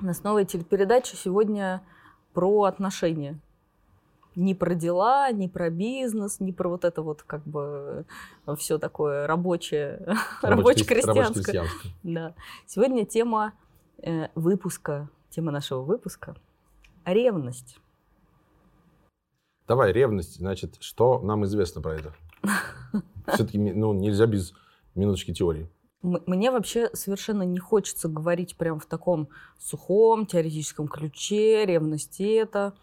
У нас новая телепередача сегодня про отношения. Не про дела, не про бизнес, не про вот это вот как бы все такое рабочее, рабоче-крестьянское. Да. Сегодня тема э, выпуска, тема нашего выпуска – ревность. Давай, ревность, значит, что нам известно про это? Все-таки ну, нельзя без минуточки теории. Мне вообще совершенно не хочется говорить прям в таком сухом теоретическом ключе, ревность это.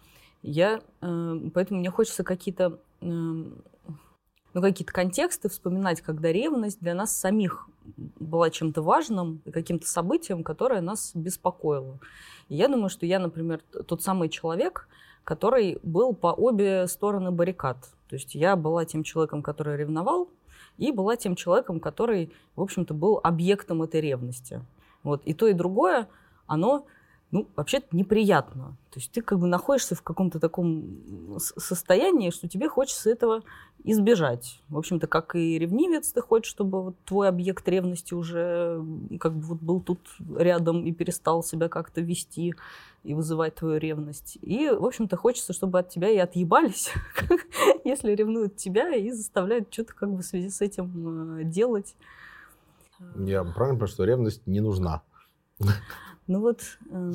Я, э, поэтому мне хочется какие-то э, ну, какие-то контексты вспоминать, когда ревность для нас самих была чем-то важным, каким-то событием, которое нас беспокоило. И я думаю, что я, например, тот самый человек, который был по обе стороны баррикад. То есть я была тем человеком, который ревновал, и была тем человеком, который, в общем-то, был объектом этой ревности. Вот. И то, и другое, оно ну, вообще-то неприятно. То есть ты как бы находишься в каком-то таком состоянии, что тебе хочется этого избежать. В общем-то, как и ревнивец, ты хочешь, чтобы вот твой объект ревности уже как бы вот был тут рядом и перестал себя как-то вести и вызывать твою ревность. И, в общем-то, хочется, чтобы от тебя и отъебались, если ревнуют тебя и заставляют что-то как бы в связи с этим э, делать. Я правильно понимаю, что ревность не нужна? Ну вот, э,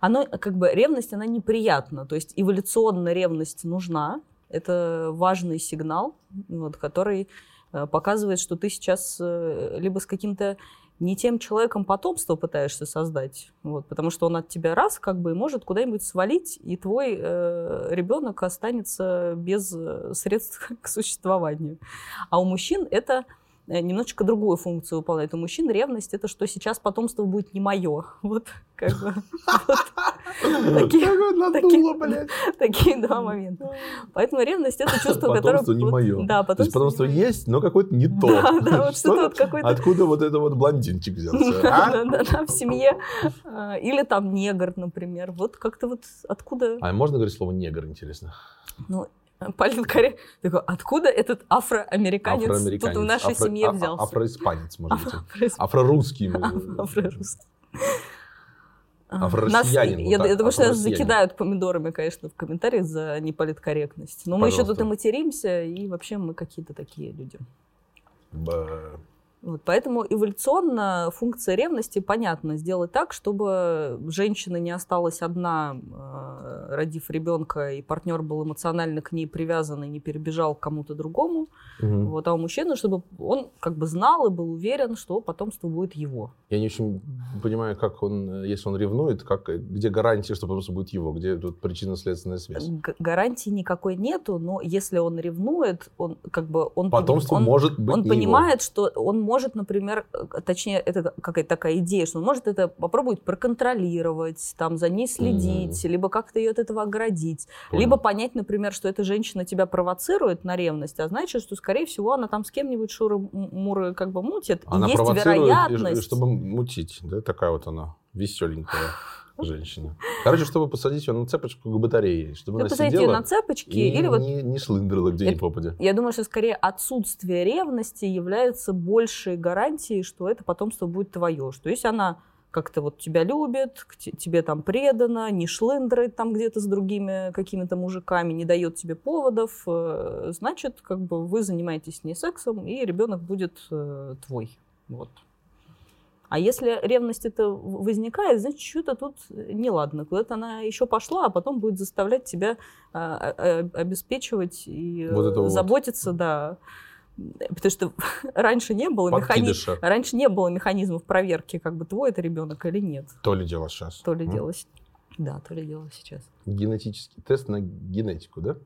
оно, как бы, ревность, она неприятна. То есть эволюционно ревность нужна. Это важный сигнал, вот, который э, показывает, что ты сейчас э, либо с каким-то не тем человеком потомство пытаешься создать, вот, потому что он от тебя раз как бы может куда-нибудь свалить, и твой э, ребенок останется без средств к существованию. А у мужчин это Э, немножечко другую функцию выполняет. У мужчин ревность это что сейчас потомство будет не мое. Вот как бы такие два момента. Поэтому ревность это чувство, которое... Потомство не мое. Да, То есть потомство есть, но какое-то не то. Да, да, вот что вот какой-то... Откуда вот это вот блондинчик взялся? Да, да, да, в семье. А, или там негр, например. Вот как-то вот откуда... А можно говорить слово негр, интересно? Ну, Политкорректно. Такой, откуда этот афроамериканец, афроамериканец. тут в нашей Афро, семье взялся? Афроиспанец, может быть. Афрорусский. Афрорусский. Афро-россиянин. я, я думаю, что нас закидают помидорами, конечно, в комментариях за неполиткорректность. Но мы еще тут и материмся, и вообще мы какие-то такие люди. Вот, поэтому эволюционно функция ревности понятно сделать так, чтобы женщина не осталась одна, э, родив ребенка, и партнер был эмоционально к ней привязан и не перебежал к кому-то другому. Угу. Вот, а у мужчины, чтобы он как бы знал и был уверен, что потомство будет его. Я не очень понимаю, как он, если он ревнует, как, где гарантия, что потомство будет его, где тут причинно-следственная связь? Г- гарантии никакой нету, но если он ревнует, он как бы он потомство он, может быть он понимает, его. что он может может, например, э, точнее, это какая-то такая идея, что он может это попробовать проконтролировать, там, за ней следить, mm. либо как-то ее от этого оградить, Понял. либо понять, например, что эта женщина тебя провоцирует на ревность, а значит, что, скорее всего, она там с кем-нибудь шуры-муры как бы мутит, она и есть вероятность... чтобы мутить, да, такая вот она, веселенькая женщина. Короче, чтобы посадить ее на цепочку к батарее. Чтобы она посадить ее на цепочки и или вот... не, не шлындрила где ни попадя. Я думаю, что скорее отсутствие ревности является большей гарантией, что это потомство будет твое. Что если она как-то вот тебя любит, тебе там предана, не шлындрает там где-то с другими какими-то мужиками, не дает тебе поводов, э, значит, как бы вы занимаетесь с ней сексом, и ребенок будет э, твой. Вот. А если ревность это возникает, значит, что-то тут неладно. Куда-то она еще пошла, а потом будет заставлять тебя а, а, обеспечивать и вот заботиться, вот. да. Потому что раньше не было механизмов, раньше не было механизмов проверки, как бы твой это ребенок или нет. То ли дело сейчас. То ли дело, да, то ли дело сейчас. Генетический тест на генетику, да?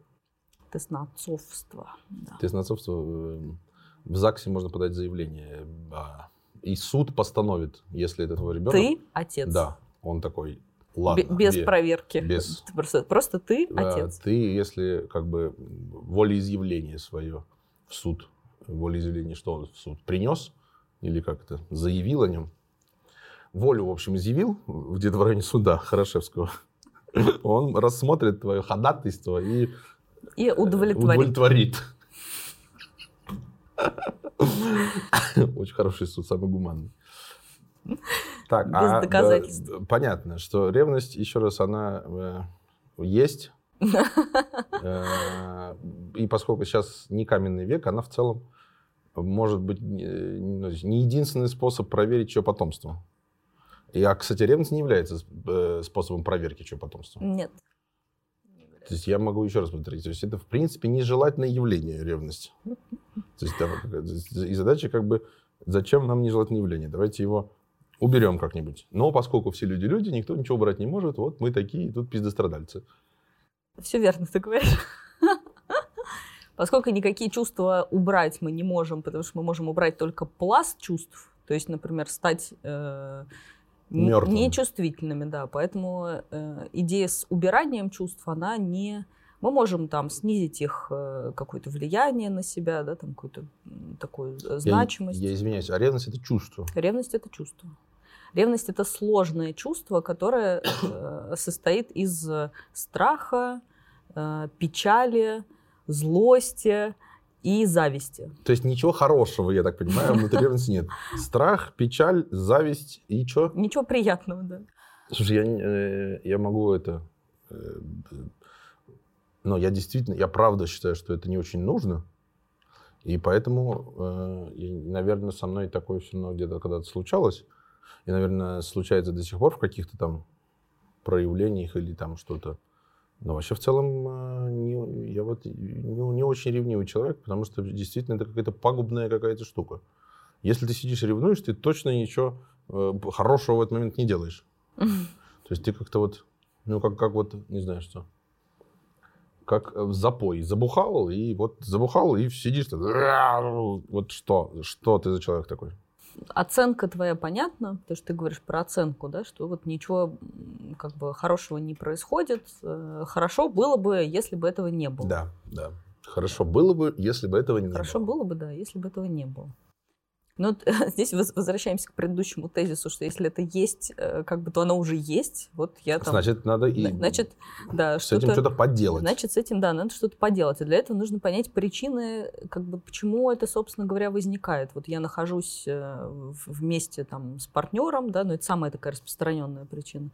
Тест на отцовство. Да. Тест на отцовство. Э, в ЗАГСе можно подать заявление и суд постановит, если это твой ребенок. Ты отец. Да, он такой. Ладно. Без без проверки. Без... Просто, просто ты отец. Ты, если как бы волеизъявление свое в суд, волеизъявление, что он в суд принес, или как то заявил о нем, волю, в общем, изъявил где-то в районе суда Хорошевского, он рассмотрит твое ходатайство и, и удовлетворит. удовлетворит. Очень хороший суд, самый гуманный. Так, без а, доказательств. да, понятно, что ревность, еще раз, она э, есть. Э, И поскольку сейчас не каменный век, она в целом может быть э, ну, не единственный способ проверить чье потомство. И, а, кстати, ревность не является э, способом проверки чье потомство. Нет. То есть я могу еще раз повторить. То есть это, в принципе, нежелательное явление ревность. То есть, там, и задача как бы, зачем нам нежелательное явление? Давайте его уберем как-нибудь. Но поскольку все люди люди, никто ничего убрать не может, вот мы такие, тут пиздострадальцы. Все верно ты говоришь. Поскольку никакие чувства убрать мы не можем, потому что мы можем убрать только пласт чувств, то есть, например, стать э, Мёртвым. нечувствительными, да. Поэтому э, идея с убиранием чувств, она не... Мы можем там снизить их э, какое-то влияние на себя, да, там какую-то такую э, Я- значимость. Я, извиняюсь, а ревность это чувство. Ревность это чувство. Ревность это сложное чувство, которое э, состоит из страха, э, печали, злости и зависти. То есть ничего хорошего, я так понимаю, внутри ревности нет. Страх, печаль, зависть и что? Ничего приятного, да. Слушай, я, э, я могу это... э, Но я действительно, я правда считаю, что это не очень нужно. И поэтому, э, наверное, со мной такое все равно где-то когда-то случалось. И, наверное, случается до сих пор в каких-то там проявлениях или там что-то. Но вообще в целом э, не- я вот не, не очень ревнивый человек, потому что действительно это какая-то пагубная какая-то штука. Если ты сидишь и ревнуешь, ты точно ничего э, хорошего в этот момент не делаешь. То есть ты как-то вот, ну как, как вот, не знаю что, как э, в запой. Забухал, и вот забухал, и сидишь, так, вот что, что ты за человек такой? Оценка твоя понятна, потому что ты говоришь про оценку, да, что вот ничего как бы хорошего не происходит. Э, Хорошо было бы, если бы этого не было. Да, да. Хорошо было бы, если бы этого не Хорошо было. было бы, да, если бы этого не было. Но вот здесь воз- возвращаемся к предыдущему тезису, что если это есть, э, как бы, то оно уже есть. Вот я там... Значит, надо и Зна- Значит, да, с этим что-то... поделать. Значит, с этим, да, надо что-то поделать. И для этого нужно понять причины, как бы, почему это, собственно говоря, возникает. Вот я нахожусь э, вместе там, с партнером, да, но это самая такая распространенная причина.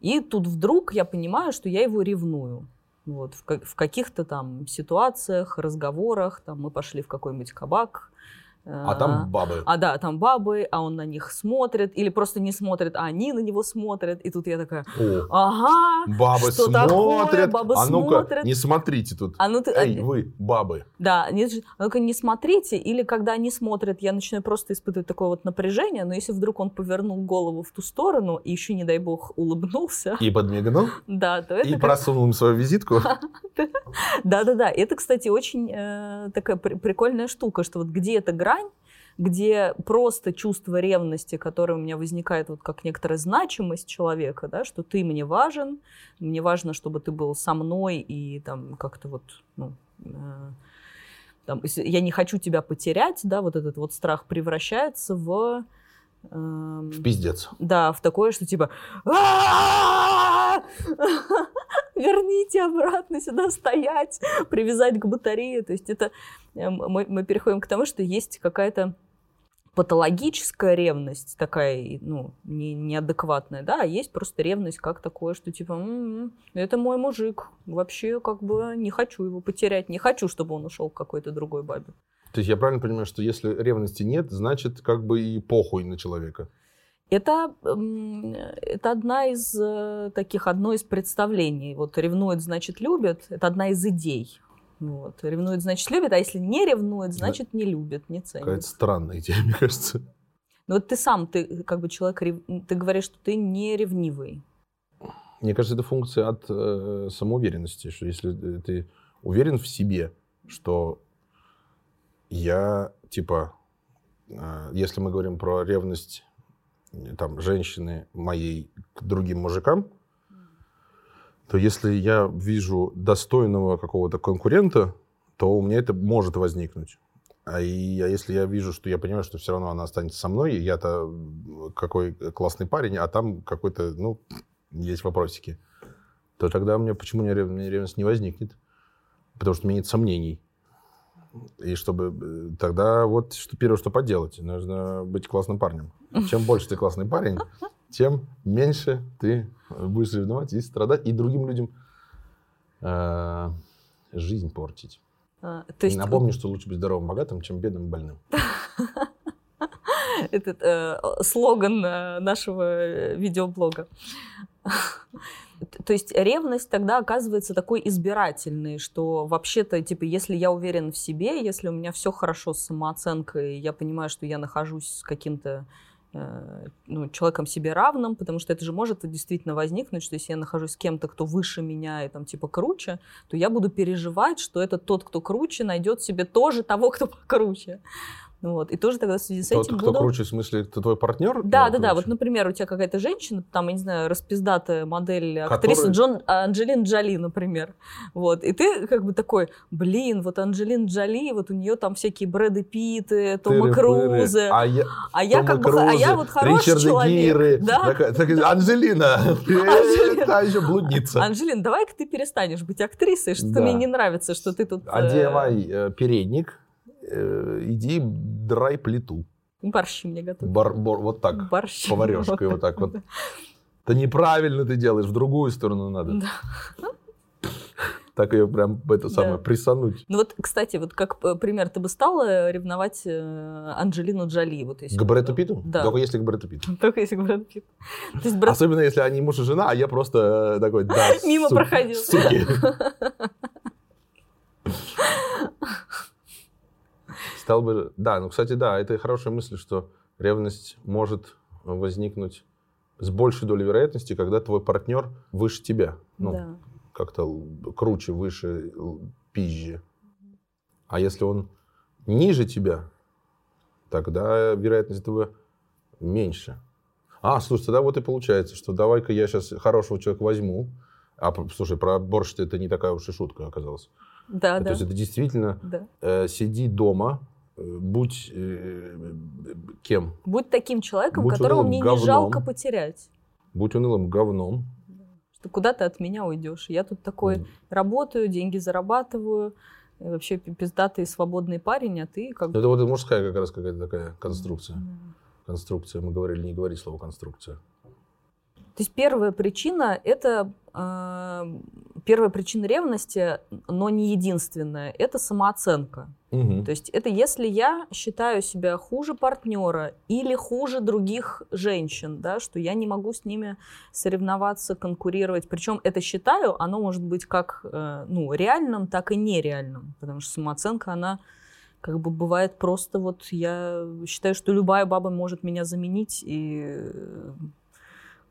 И тут вдруг я понимаю, что я его ревную. Вот, в, ка- в каких-то там ситуациях, разговорах, там мы пошли в какой-нибудь кабак. А там бабы. А да, там бабы, а он на них смотрит, или просто не смотрит, а они на него смотрят. И тут я такая, О, ага, бабы что такое? смотрят. Бабы а ну-ка, смотрят. не смотрите тут. а ну ты... Эй, вы, бабы. Да, не, а ну-ка не смотрите, или когда они смотрят, я начинаю просто испытывать такое вот напряжение, но если вдруг он повернул голову в ту сторону и еще, не дай бог, улыбнулся, И подмигнул, да, то это и как- просунул им свою визитку. Да-да-да, это, кстати, очень э, такая при- прикольная штука, что вот где эта грань, где просто чувство ревности, которое у меня возникает вот как некоторая значимость человека, да, что ты мне важен, мне важно, чтобы ты был со мной и там как-то вот, ну, э, там, я не хочу тебя потерять, да, вот этот вот страх превращается в... эм, В пиздец. да, в такое, что типа «А-а-а! Верните обратно сюда стоять, привязать к батарее. То есть это э, мы, мы переходим к тому, что есть какая-то патологическая ревность такая, ну, не, неадекватная, да, а есть просто ревность как такое, что типа, «М-м, это мой мужик, вообще как бы не хочу его потерять, не хочу, чтобы он ушел к какой-то другой бабе. То есть я правильно понимаю, что если ревности нет, значит как бы и похуй на человека. Это, это одна из э, таких, одно из представлений. Вот ревнует, значит, любит. Это одна из идей. Вот. Ревнует, значит, любит, а если не ревнует, значит, не любит, не ценит. Какая-то странная идея, мне кажется. Но вот ты сам, ты как бы человек, ты говоришь, что ты не ревнивый. Мне кажется, это функция от э, самоуверенности, что если ты уверен в себе, что я, типа, э, если мы говорим про ревность э, там, женщины моей к другим мужикам, то если я вижу достойного какого-то конкурента, то у меня это может возникнуть. А, и, а если я вижу, что я понимаю, что все равно она останется со мной, и я-то какой классный парень, а там какой-то, ну, есть вопросики, то тогда у меня почему меня ревность не возникнет? Потому что у меня нет сомнений. И чтобы э, тогда вот что первое, что поделать, нужно быть классным парнем. Чем больше ты классный парень, тем меньше ты будешь ревновать и страдать, и другим людям э, жизнь портить. А, то есть... Напомню, что лучше быть здоровым, богатым, чем бедным больным. Этот э, слоган э, нашего э, видеоблога. То есть ревность тогда оказывается такой избирательной, что вообще-то, типа, если я уверен в себе, если у меня все хорошо с самооценкой, я понимаю, что я нахожусь с каким-то ну, человеком себе равным, потому что это же может действительно возникнуть, что если я нахожусь с кем-то, кто выше меня и там типа круче, то я буду переживать, что этот тот, кто круче, найдет себе тоже того, кто покруче. Вот. И тоже тогда в связи с Тот, этим кто буду... круче, в смысле, это твой партнер? Да, да, да. круче? Вот, например, у тебя какая-то женщина, там, я не знаю, распиздатая модель, Который- актриса Джон, Анджелин Джоли, например. Вот. И ты как бы такой, блин, вот Анджелин Джоли, вот у нее там всякие Брэды Питты, Тома. Крузы. А я, А я Тома как бы, а я вот хороший Ричарда человек. Гиры. Да? Такая- такая, Анжелина, Анжелина. та еще блудница. Анжелин, давай-ка ты перестанешь быть актрисой, что Да. мне не нравится, что ты тут... э, Одевай э, передник, э, иди драй плиту. Борщи мне готовь. Бар- бор- вот так, Борщи. поварешкой вот так вот. Это неправильно ты делаешь, в другую сторону надо. Да. Так ее прям, это самое, Да. присануть. Ну вот, кстати, вот как э, пример, ты бы стала ревновать э, Анджелину Джоли? Вот если К Брэду Питту? Да. Только если к Брэду Питту. Только если Брэд Питт. То есть Брэд Особенно, если они муж и жена, а я просто э, такой, да, Мимо суки, проходил. Суки. Стал бы... Да, ну, кстати, да, это хорошая мысль, что ревность может возникнуть с большей долей вероятности, когда твой партнер выше тебя. Ну, Да. как-то круче, выше, пизже. А если он ниже тебя, тогда вероятность этого меньше. А, слушай, тогда вот и получается, что давай-ка я сейчас хорошего человека возьму. А, слушай, про борщ это не такая уж и шутка оказалась. Да, То да. есть это действительно да. э, сиди дома, будь э, э, кем? Будь таким человеком, Будь которого мне не говном. жалко потерять. Будь унылым говном. Что куда ты от меня уйдешь? Я тут такой М. работаю, деньги зарабатываю, вообще пи- пиздатый свободный парень, а ты как Ну, Это вот мужская как раз какая-то такая конструкция. Да. Конструкция. Мы говорили, не говори слово конструкция. То есть первая причина это э, первая причина ревности, но не единственная, это самооценка. Мгм. То есть это если я считаю себя хуже партнера или хуже других женщин, да, что я не могу с ними соревноваться, конкурировать. Причем это считаю, оно может быть как э, ну, реальным, так и нереальным. Потому что самооценка, она как бы бывает просто вот я считаю, что любая баба может меня заменить и э,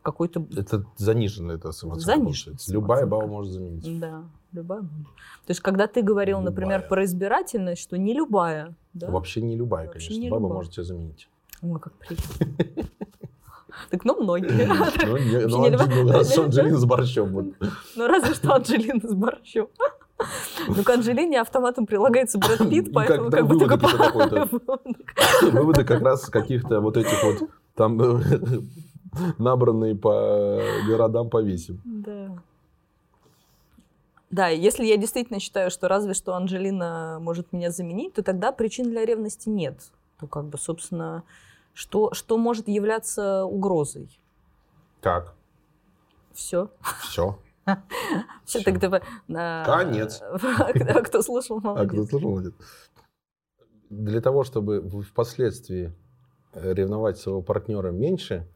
какой-то Это заниженная эта самооценка. Заниженная. Любая баба может заменить. да, любая. баба. То есть, когда ты говорил, например, Любая. про избирательность, что не любая, да? Вообще не любая, Вообще конечно. не баба любая. может тебя заменить. Ой, как приятно. Так, ну, многие. Ну, ну, Анджелина с борщом. Ну, разве что Анджелина с борщом. Ну, к Анджелине автоматом прилагается Брэд Питт, поэтому как- бы только. Выводы как раз каких-то вот этих вот там э, набранные по городам повесим. Да. Да, если я действительно считаю, что разве что Анджелина может меня заменить, то тогда причин для ревности нет. То как бы, собственно, что, что может являться угрозой? Как? Все. Все. Все, Всё. так давай. а, Конец. Кто слушал, А кто молодец. слышал, молодец. Для того, чтобы впоследствии ревновать своего партнера меньше,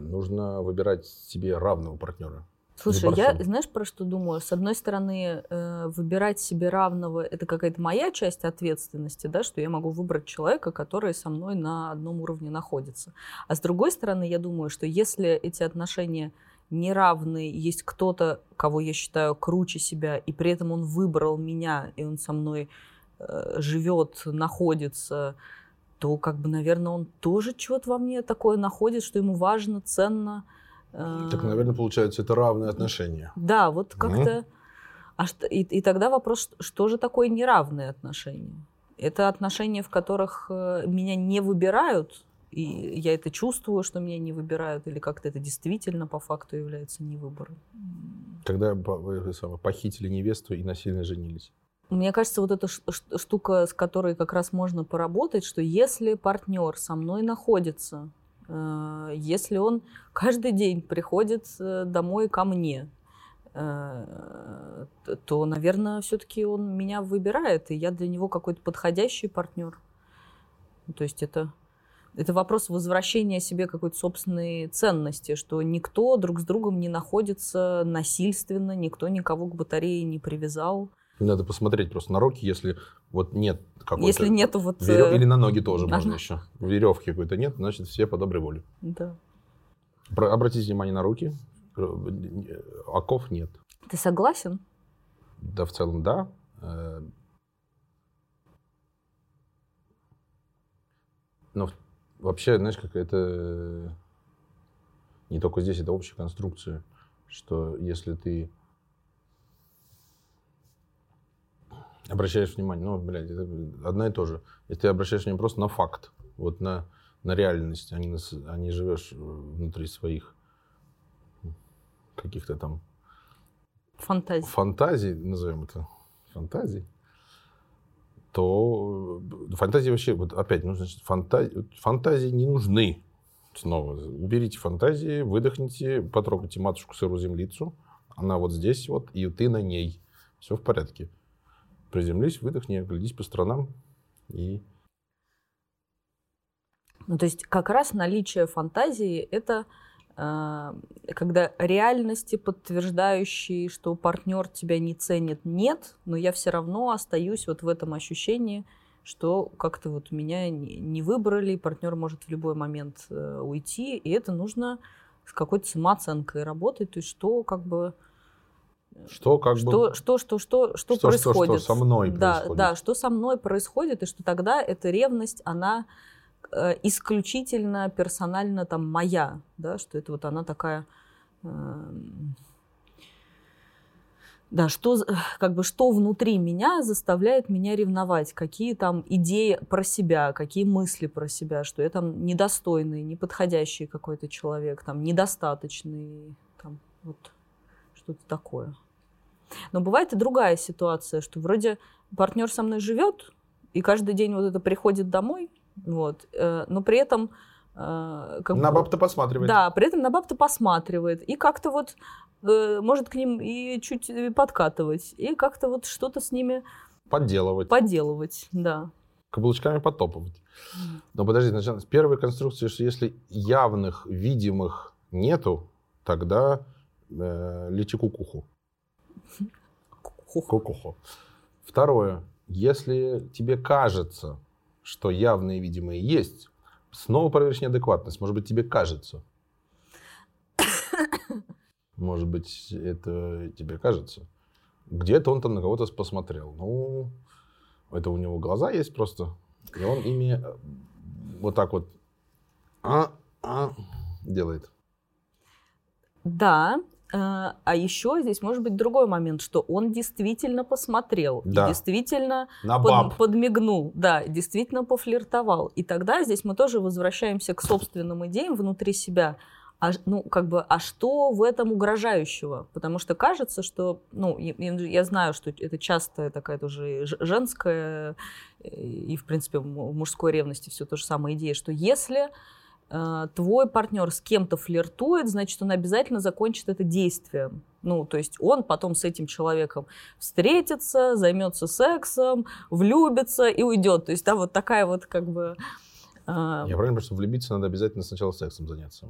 нужно выбирать себе равного партнера. Слушай, я, знаешь, про что думаю? С одной стороны, э, выбирать себе равного – это какая-то моя часть ответственности, да, что я могу выбрать человека, который со мной на одном уровне находится. А с другой стороны, я думаю, что если эти отношения неравные, есть кто-то, кого я считаю круче себя, и при этом он выбрал меня, и он со мной э, живет, находится, то, как бы, наверное, он тоже что-то во мне такое находит, что ему важно, ценно. э, Так, наверное, получается, это равные отношения. да, вот как-то... А что, и, и тогда вопрос, что- же такое неравные отношения? Это отношения, в которых э, меня не выбирают, и я это чувствую, что меня не выбирают, или как-то это действительно по факту является невыбором. Когда э, самое, похитили невесту и насильно женились. Мне кажется, вот эта штука, с которой как раз можно поработать, что если партнер со мной находится, э, если он каждый день приходит э, домой ко мне, э, то, наверное, все-таки он меня выбирает, и я для него какой-то подходящий партнер. То есть это, это вопрос возвращения себе какой-то собственной ценности, что никто друг с другом не находится насильственно, никто никого к батарее не привязал. Надо посмотреть просто на руки, если вот нет какой-то... Если нету вот... Верев... Или на ноги тоже можно еще. Веревки какой-то нет, значит, все по доброй воле. Да. Про... Обратите внимание на руки. Оков нет. Ты согласен? Да, в целом, да. Э, но вообще, знаешь, как это... Не только здесь, это общая конструкция, что если ты обращаешь внимание, ну, блядь, это одно и то же. Если ты обращаешь внимание просто на факт, вот на, на реальность, а не, на, а не живешь внутри своих каких-то там... Фантазий. Фантазий, назовем это, фантазий, то фантазии вообще, вот опять, ну, значит, фантазии, фантазии не нужны. Снова, уберите фантазии, выдохните, потрогайте матушку сырую землицу, она вот здесь вот, и ты на ней. Все в порядке приземлись, выдохни, оглядись по сторонам и... Ну, то есть как раз наличие фантазии – это э, когда реальности, подтверждающие, что партнер тебя не ценит, нет, но я все равно остаюсь вот в этом ощущении, что как-то вот меня не, выбрали, партнер может в любой момент э, уйти, и это нужно с какой-то самооценкой работать, то есть что как бы что как что, бы... Что, что, что, что, что происходит. Что, что со мной да, происходит. Да, что со мной происходит, и что тогда эта ревность, она э, исключительно персонально там моя, да, что это вот она такая... Э, да, что, как бы, что внутри меня заставляет меня ревновать, какие там идеи про себя, какие мысли про себя, что я там недостойный, неподходящий какой-то человек, там, недостаточный, там, вот что-то такое. Но бывает и другая ситуация, что вроде партнер со мной живет, и каждый день вот это приходит домой, вот, э, но при этом... Э, как на баб-то посматривает. Да, при этом на баб-то посматривает. И как-то вот э, может к ним и чуть подкатывать, и как-то вот что-то с ними... Подделывать. Подделывать, да. Каблучками потопывать. Но подожди, с первой конструкции, что если явных, видимых нету, тогда э, лети кукуху. Кукуху. Второе. Если тебе кажется, что явные видимые есть, снова проверишь неадекватность. Может быть, тебе кажется. Может быть, это тебе кажется. Где-то он там на кого-то посмотрел. Ну, это у него глаза есть просто. И он ими э, вот так вот а, а, делает. Да, а, а еще здесь может быть другой момент, что он действительно посмотрел, да. действительно На под, подмигнул, да, действительно пофлиртовал. И тогда здесь мы тоже возвращаемся к собственным идеям внутри себя. А, ну, как бы, а что в этом угрожающего? Потому что кажется, что, ну, я, я знаю, что это часто такая тоже женская и, в принципе, в мужской ревности все то же самое идея, что если Э, твой партнер с кем-то флиртует, значит, он обязательно закончит это действием. Ну, то есть он потом с этим человеком встретится, займется сексом, влюбится и уйдет. То есть, да, вот такая вот как бы... Э, Я правильно понимаю, что влюбиться надо обязательно сначала сексом заняться?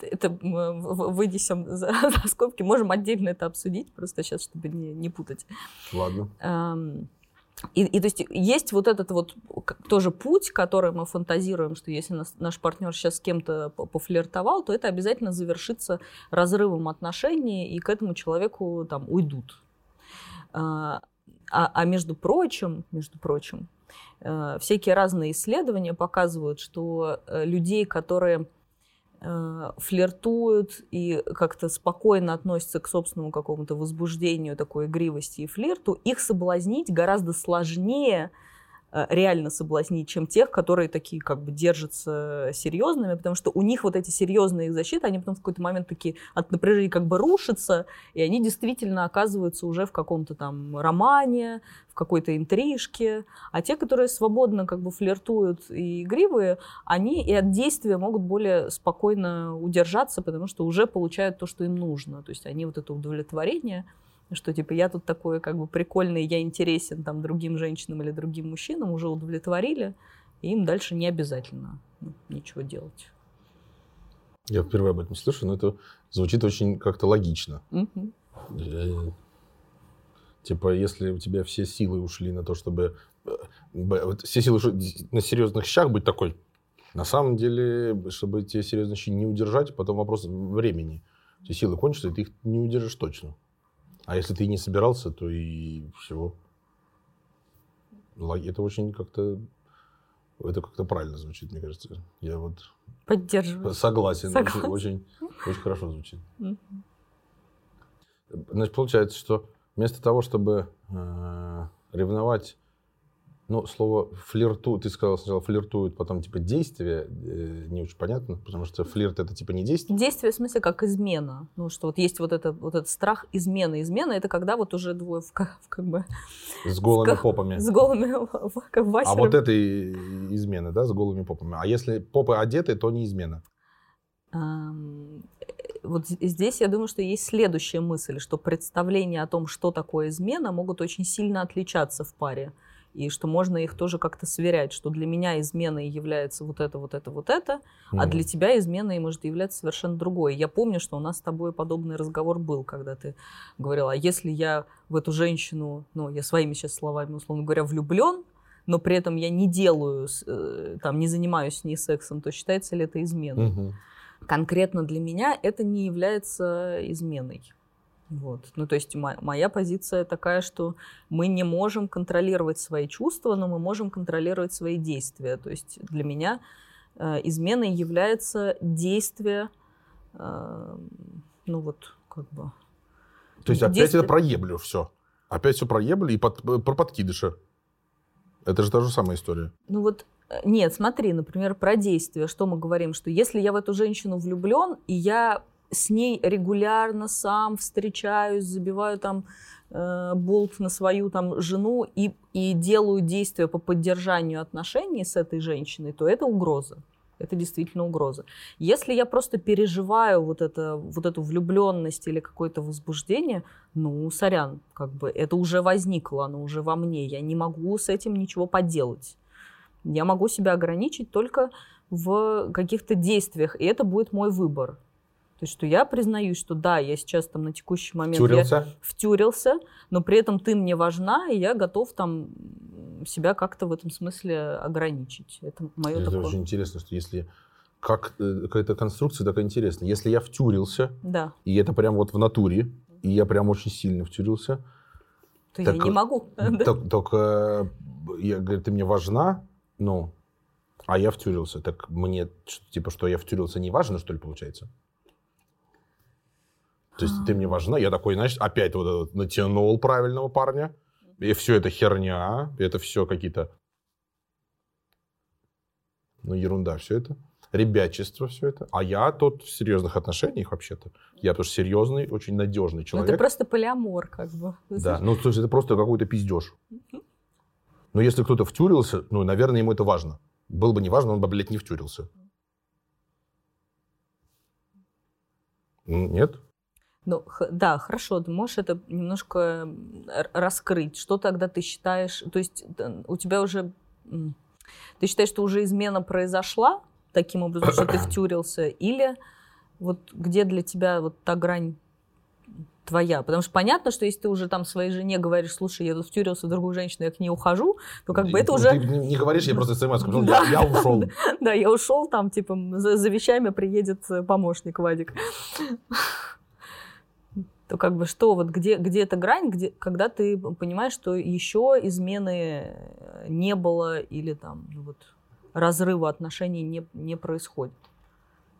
Это выйдем за, за скобки, можем отдельно это обсудить, просто сейчас, чтобы не, не путать. Ладно. И, и то есть есть вот этот вот тоже путь, который мы фантазируем, что если нас, наш партнер сейчас с кем-то пофлиртовал, то это обязательно завершится разрывом отношений, и к этому человеку там уйдут. А, а, а между прочим, между прочим, э, всякие разные исследования показывают, что э, людей, которые флиртуют и как-то спокойно относятся к собственному какому-то возбуждению, такой игривости и флирту, их соблазнить гораздо сложнее, Э, реально соблазнить, чем тех, которые такие как бы держатся серьезными, потому что у них вот эти серьезные их защиты, они потом в какой-то момент такие от напряжения как бы рушатся, и они действительно оказываются уже в каком-то там романе, в какой-то интрижке. А те, которые свободно как бы флиртуют и игривые, они и от действия могут более спокойно удержаться, потому что уже получают то, что им нужно. То есть они вот это удовлетворение что типа я тут такой как бы прикольный, я интересен там другим женщинам или другим мужчинам, уже удовлетворили, и им дальше не обязательно ну, ничего делать. Я впервые об этом слышу, но это звучит очень как-то логично. Угу. Типа, если у тебя все силы ушли на то, чтобы... Э, все силы на серьезных щах быть такой, на самом деле, чтобы эти серьезные щи не удержать, потом вопрос времени. Все силы кончатся, и ты их не удержишь точно. А если ты не собирался, то и всего. Это очень как-то это как-то правильно звучит, мне кажется. Я вот поддерживаю. Согласен. Согласен. Очень, очень, очень хорошо звучит. Значит, получается, что вместо того, чтобы э, ревновать ну, слово флирту, ты сказал сначала флиртуют, потом типа действие, э, не очень понятно, потому что флирт это типа не действие. Действие в смысле как измена. Ну, что вот есть вот, это, вот этот страх измены. Измена это когда вот уже двое в, как, как бы... С голыми в, попами. С голыми как А вот это измена, да, с голыми попами. А если попы одеты, то не измена. Вот здесь я думаю, что есть следующая мысль, что представления о том, что такое измена, могут очень сильно отличаться в паре и что можно их тоже как-то сверять, что для меня изменой является вот это, вот это, вот это, mm. а для тебя изменой может являться совершенно другое. Я помню, что у нас с тобой подобный разговор был, когда ты говорила, а если я в эту женщину, ну, я своими сейчас словами, условно говоря, влюблен, но при этом я не делаю, э, там, не занимаюсь с ней сексом, то считается ли это изменой? Mm-hmm. Конкретно для меня это не является изменой. Вот. Ну, то есть моя позиция такая, что мы не можем контролировать свои чувства, но мы можем контролировать свои действия. То есть для меня э, изменой является действие, э, ну вот, как бы... То есть опять это проеблю все. Опять все проебли и под, про подкидыша. Это же та же самая история. Ну вот э, нет, смотри, например, про действие. Что мы говорим? Что если я в эту женщину влюблен, и я с ней регулярно сам встречаюсь, забиваю там э, болт на свою там жену и, и делаю действия по поддержанию отношений с этой женщиной, то это угроза. Это действительно угроза. Если я просто переживаю вот, это, вот эту влюбленность или какое-то возбуждение, ну, сорян, как бы это уже возникло, оно уже во мне. Я не могу с этим ничего поделать. Я могу себя ограничить только в каких-то действиях, и это будет мой выбор. То есть, что я признаюсь, что да, я сейчас там на текущий момент втюрился. я втюрился, но при этом ты мне важна, и я готов там себя как-то в этом смысле ограничить. Это мое Это такое. очень интересно, что если как э, какая-то конструкция такая интересная. Если я втюрился, да. и это прям вот в натуре, и я прям очень сильно втюрился, то так, я не могу. Так, только я говорю, ты мне важна, ну, а я втюрился. Так мне, типа, что я втюрился, не важно, что ли, получается? То есть ты мне важна. Я такой, знаешь, опять вот этот натянул правильного парня. И все это херня. Это все какие-то... Ну, ерунда все это. Ребячество все это. А я тот в серьезных отношениях вообще-то. Я тоже серьезный, очень надежный человек. Ну, ты просто полиамор как бы. Да, ну, то есть это просто какой-то пиздеж. Но если кто-то втюрился, ну, наверное, ему это важно. Было бы не важно, он бы, блядь, не втюрился. Нет? Ну, да, хорошо, ты можешь это немножко раскрыть. Что тогда ты считаешь, то есть у тебя уже, ты считаешь, что уже измена произошла таким образом, что ты втюрился, или вот где для тебя вот та грань твоя. Потому что понятно, что если ты уже там своей жене говоришь, слушай, я тут втюрился в другую женщину, я к ней ухожу, то как бы это уже... Ты не говоришь, я просто смс сказал, я, я ушел. Да, я ушел, там, типа, за, за вещами приедет помощник Вадик то как бы что, вот где, где эта грань, где, когда ты понимаешь, что еще измены э, не было или там ну вот разрыва отношений не, не происходит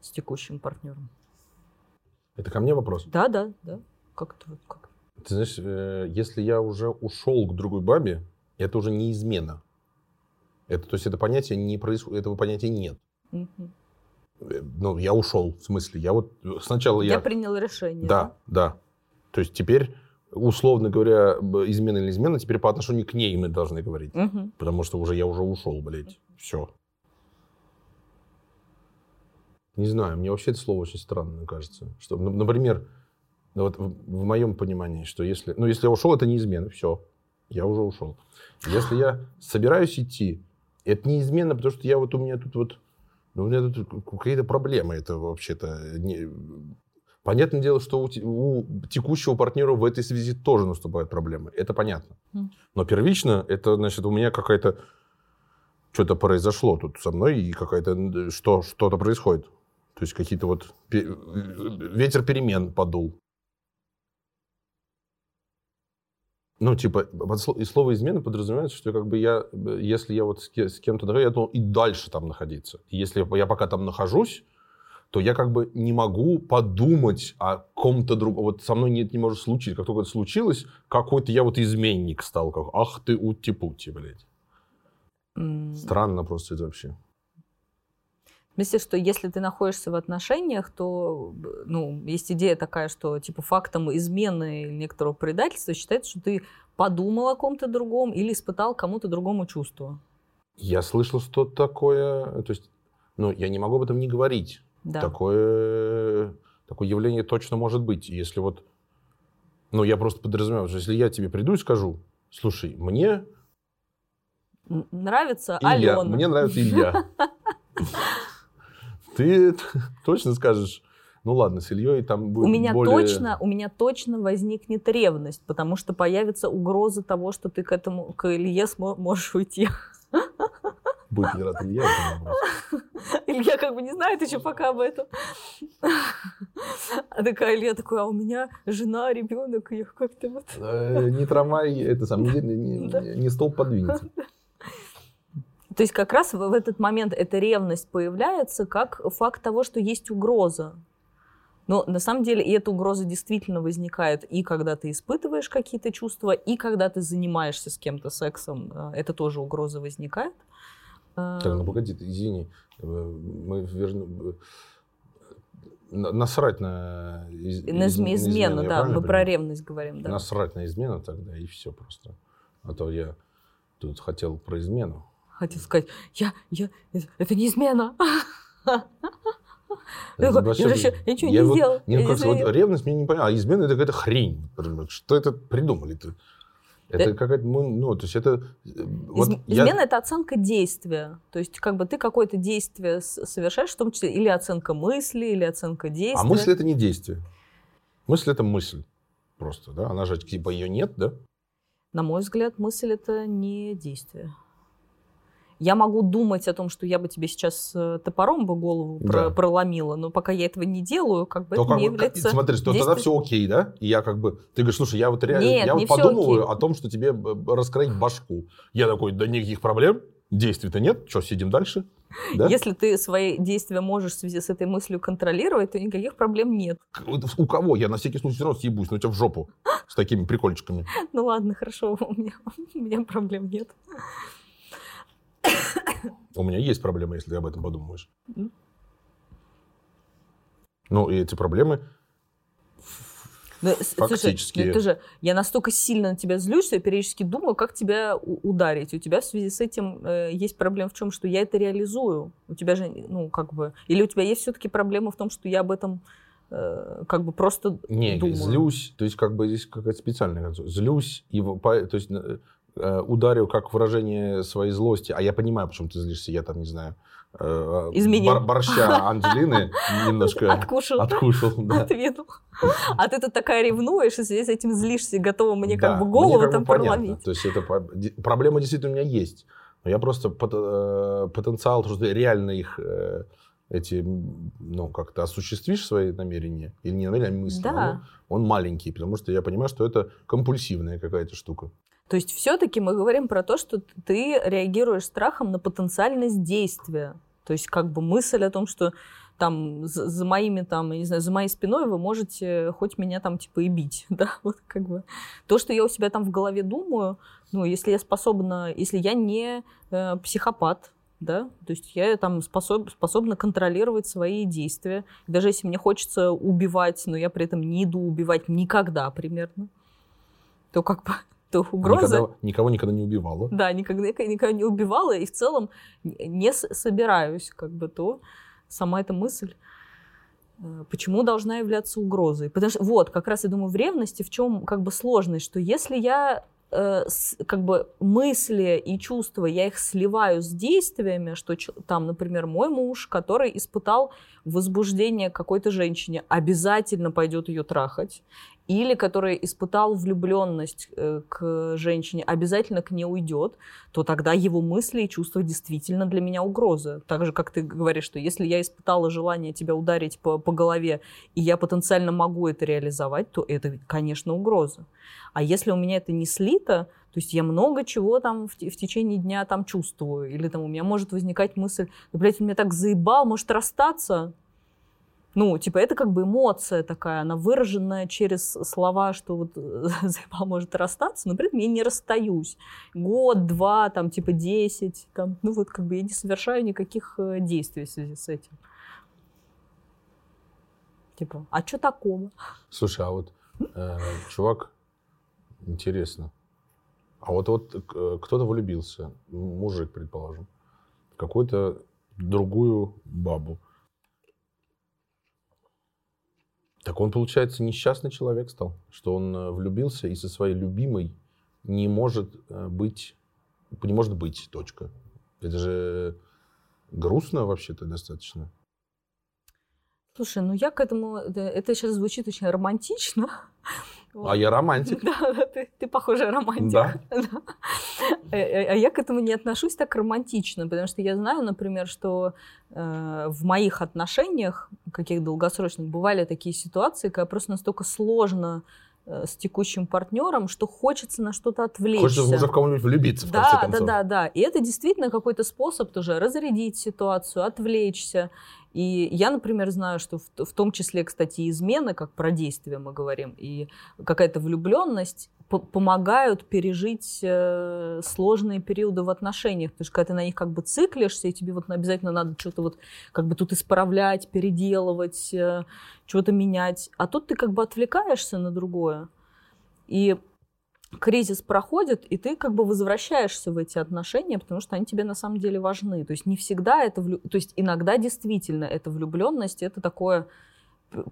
с текущим партнером. Это ко мне вопрос? Да, да, да. Как это? Как? Ты знаешь, э, если я уже ушел к другой бабе, это уже не измена. Это, то есть это понятие не происходит, этого понятия нет. Э, Ну, я ушел, в смысле, я вот сначала я... Я принял решение. Да, да. То есть теперь, условно говоря, измена или измена, теперь по отношению к ней мы должны говорить. Мгм. Потому что уже я уже ушел, блядь. Все. Не знаю, мне вообще это слово очень странное кажется. Что, например, ну вот в, в моем понимании, что если... Ну, если я ушел, это не измена. Все. Я уже ушел. Если я собираюсь идти, это не измена, потому что я вот у меня тут вот... Ну, у меня тут какие-то проблемы. Это вообще-то... Не... Понятное дело, что у, у текущего партнера в этой связи тоже наступают проблемы. Это понятно. Но первично, это значит, у меня какая-то что-то произошло тут со мной, и какая-то н- что, что-то происходит. То есть какие-то вот пе- ветер перемен подул. Ну, типа, и слово измена подразумевается, что как бы я, э, если я вот с, ке- с кем-то я должен и дальше там находиться. И если я пока там нахожусь, то я как бы не могу подумать о ком-то другом. Вот со мной нет, не может случиться. Как только это случилось, какой-то я вот изменник стал. Как, ах ты ути-пути, блядь. М, Странно просто это вообще. В смысле, что если ты находишься в отношениях, то ну, есть идея такая, что типа фактом измены или некоторого предательства считается, что ты подумал о ком-то другом или испытал кому-то другому чувство. Я слышал что-то такое. То есть, ну, я не могу об этом не говорить. Да. Такое, такое явление точно может быть. Если вот... Ну, я просто подразумеваю, что если я тебе приду и скажу, слушай, мне Нравится Илья, Алена. мне нравится Илья. Ты точно скажешь, ну ладно, с Ильей там будет У меня, более... точно, у меня точно возникнет ревность, потому что появится угроза того, что ты к этому, к Илье смо- можешь уйти. Будет ли рад Илья этому вопросу? Илья как бы не знает еще пока об этом. А такая Илья такой, а у меня жена, ребенок, я как-то вот... Э, Не трамвай, это сам, не, столб подвинется. То есть как раз в, в этот момент эта ревность появляется как факт того, что есть угроза. Но на самом деле и эта угроза действительно возникает и когда ты испытываешь какие-то чувства, и когда ты занимаешься с кем-то сексом, э, это тоже угроза возникает. Э, Так, ну погоди, ты, извини, э, мы верну... на- Насрать на, из- На из- изме- измену, я да, мы про ревность говорим, да. Насрать на измену тогда, и все просто. А то я тут хотел про измену. Хотел сказать, я, я, это, не измена. Это Я я же я ничего не вот- сделал, Нет, я как не сказать, сделал. ревность мне не понятно, а измена это какая-то хрень. Что это придумали-то? Это Э, какая-то, ну, то есть это... э, вот Изм- я- Измена это оценка действия. То есть, как бы ты какое-то действие совершаешь, в том числе или оценка мысли, или оценка действия. А мысль это не действие. Мысль это мысль просто, да? Она же типа ее нет, да? На мой взгляд, мысль это не действие. Я могу думать о том, что я бы тебе сейчас э, топором бы голову Да. проломила, но пока я этого не делаю, как бы То это как не является... смотри, что тогда действием. все окей, да? И я как бы, ты говоришь, слушай, я вот реально, Нет, я вот подумываю окей. о том, что тебе э, раскроить башку. Я такой, да никаких проблем, действий-то нет, что, сидим дальше? Да? Если ты свои действия можешь в связи с этой мыслью контролировать, то никаких проблем нет. У кого? Я на всякий случай все равно съебусь, ну тебя в жопу с такими прикольчиками. Ну ладно, хорошо, у меня, у меня проблем нет. У меня есть проблемы, если ты об этом подумаешь. М. Ну, и эти проблемы Ну, с- слушай, Фактически. ну, ты же, я настолько сильно на тебя злюсь, что я периодически думаю, как тебя ударить. У тебя в связи с этим э, есть проблема в чем, что я это реализую. У тебя же, ну, как бы... Или у тебя есть все-таки проблема в том, что я об этом э, как бы просто Не, думаю. злюсь, то есть как бы здесь какая-то специальная концовка. Злюсь, и по- то есть ударю как выражение своей злости, а я понимаю, почему ты злишься, я там, не знаю, э, Изменил. бар- борща Анджелины немножко Откушал. откушал. да. Отведал. А ты тут такая ревнуешь, и с этим злишься, готова мне Да, как бы голову как бы там понятно. проломить. То есть это проблема действительно у меня есть. Но я просто э, потенциал, то, что ты реально их э, эти, ну, как-то осуществишь свои намерения, или не намерения, а мысли, Да. он, он маленький, потому что я понимаю, что это компульсивная какая-то штука. То есть все-таки мы говорим про то, что ты реагируешь страхом на потенциальность действия. То есть как бы мысль о том, что там за, за моими там, не знаю, за моей спиной вы можете хоть меня там типа и бить, да, вот как бы. То, что я у себя там в голове думаю, ну, если я способна, если я не э, психопат, да, то есть я там способ, способна контролировать свои действия. Даже если мне хочется убивать, но я при этом не иду убивать никогда примерно, то как бы то угроза... Никогда, никого никогда не убивала. Да, никогда, никогда не убивала, и в целом не собираюсь, как бы, то сама эта мысль э, почему должна являться угрозой. Потому что, вот, как раз я думаю, в ревности в чем как бы сложность, что если я э, как бы мысли и чувства, я их сливаю с действиями, что там, например, мой муж, который испытал возбуждение какой-то женщине, обязательно пойдет ее трахать, или который испытал влюбленность э, к женщине, обязательно к ней уйдет, то тогда его мысли и чувства действительно для меня угроза. Так же, как ты говоришь, что если я испытала желание тебя ударить по, по голове, и я потенциально могу это реализовать, то это, конечно, угроза. А если у меня это не слито, то есть я много чего там в, в течение дня там чувствую, или там у меня может возникать мысль, да, блядь, он меня так заебал, может расстаться? Ну, типа, это как бы эмоция такая, она выраженная через слова, что вот заебал может расстаться, но при этом я не расстаюсь. Год, два, там, типа, десять, там, ну вот как бы я не совершаю никаких э, действий в связи с этим. Типа, а что такого? Слушай, а вот э, чувак, интересно, а вот, вот э, кто-то влюбился, мужик, предположим, в какую-то другую бабу. Так он, получается, несчастный человек стал, что он э, влюбился и со своей любимой не может э, быть, не может быть, точка. Это же грустно вообще-то достаточно. Слушай, ну я к этому... Это сейчас звучит очень романтично. А я романтик. Да, да ты, ты похоже романтик. Да. А, а я к этому не отношусь так романтично, потому что я знаю, например, что э, в моих отношениях, каких долгосрочных, бывали такие ситуации, когда просто настолько сложно э, с текущим партнером, что хочется на что-то отвлечься. Хочется уже в кого-нибудь влюбиться, в да, конце концов. Да, да, да. И это действительно какой-то способ тоже разрядить ситуацию, отвлечься. И я, например, знаю, что в, в том числе, кстати, измены, как про действия мы говорим, и какая-то влюбленность помогают пережить э, сложные периоды в отношениях. Потому что когда ты на них как бы циклишься, и тебе вот обязательно надо что-то вот как бы тут исправлять, переделывать, э, что-то менять. А тут ты как бы отвлекаешься на другое. И кризис проходит, и ты как бы возвращаешься в эти отношения, потому что они тебе на самом деле важны. То есть не всегда это... Влю... То есть иногда действительно эта влюбленность, это такое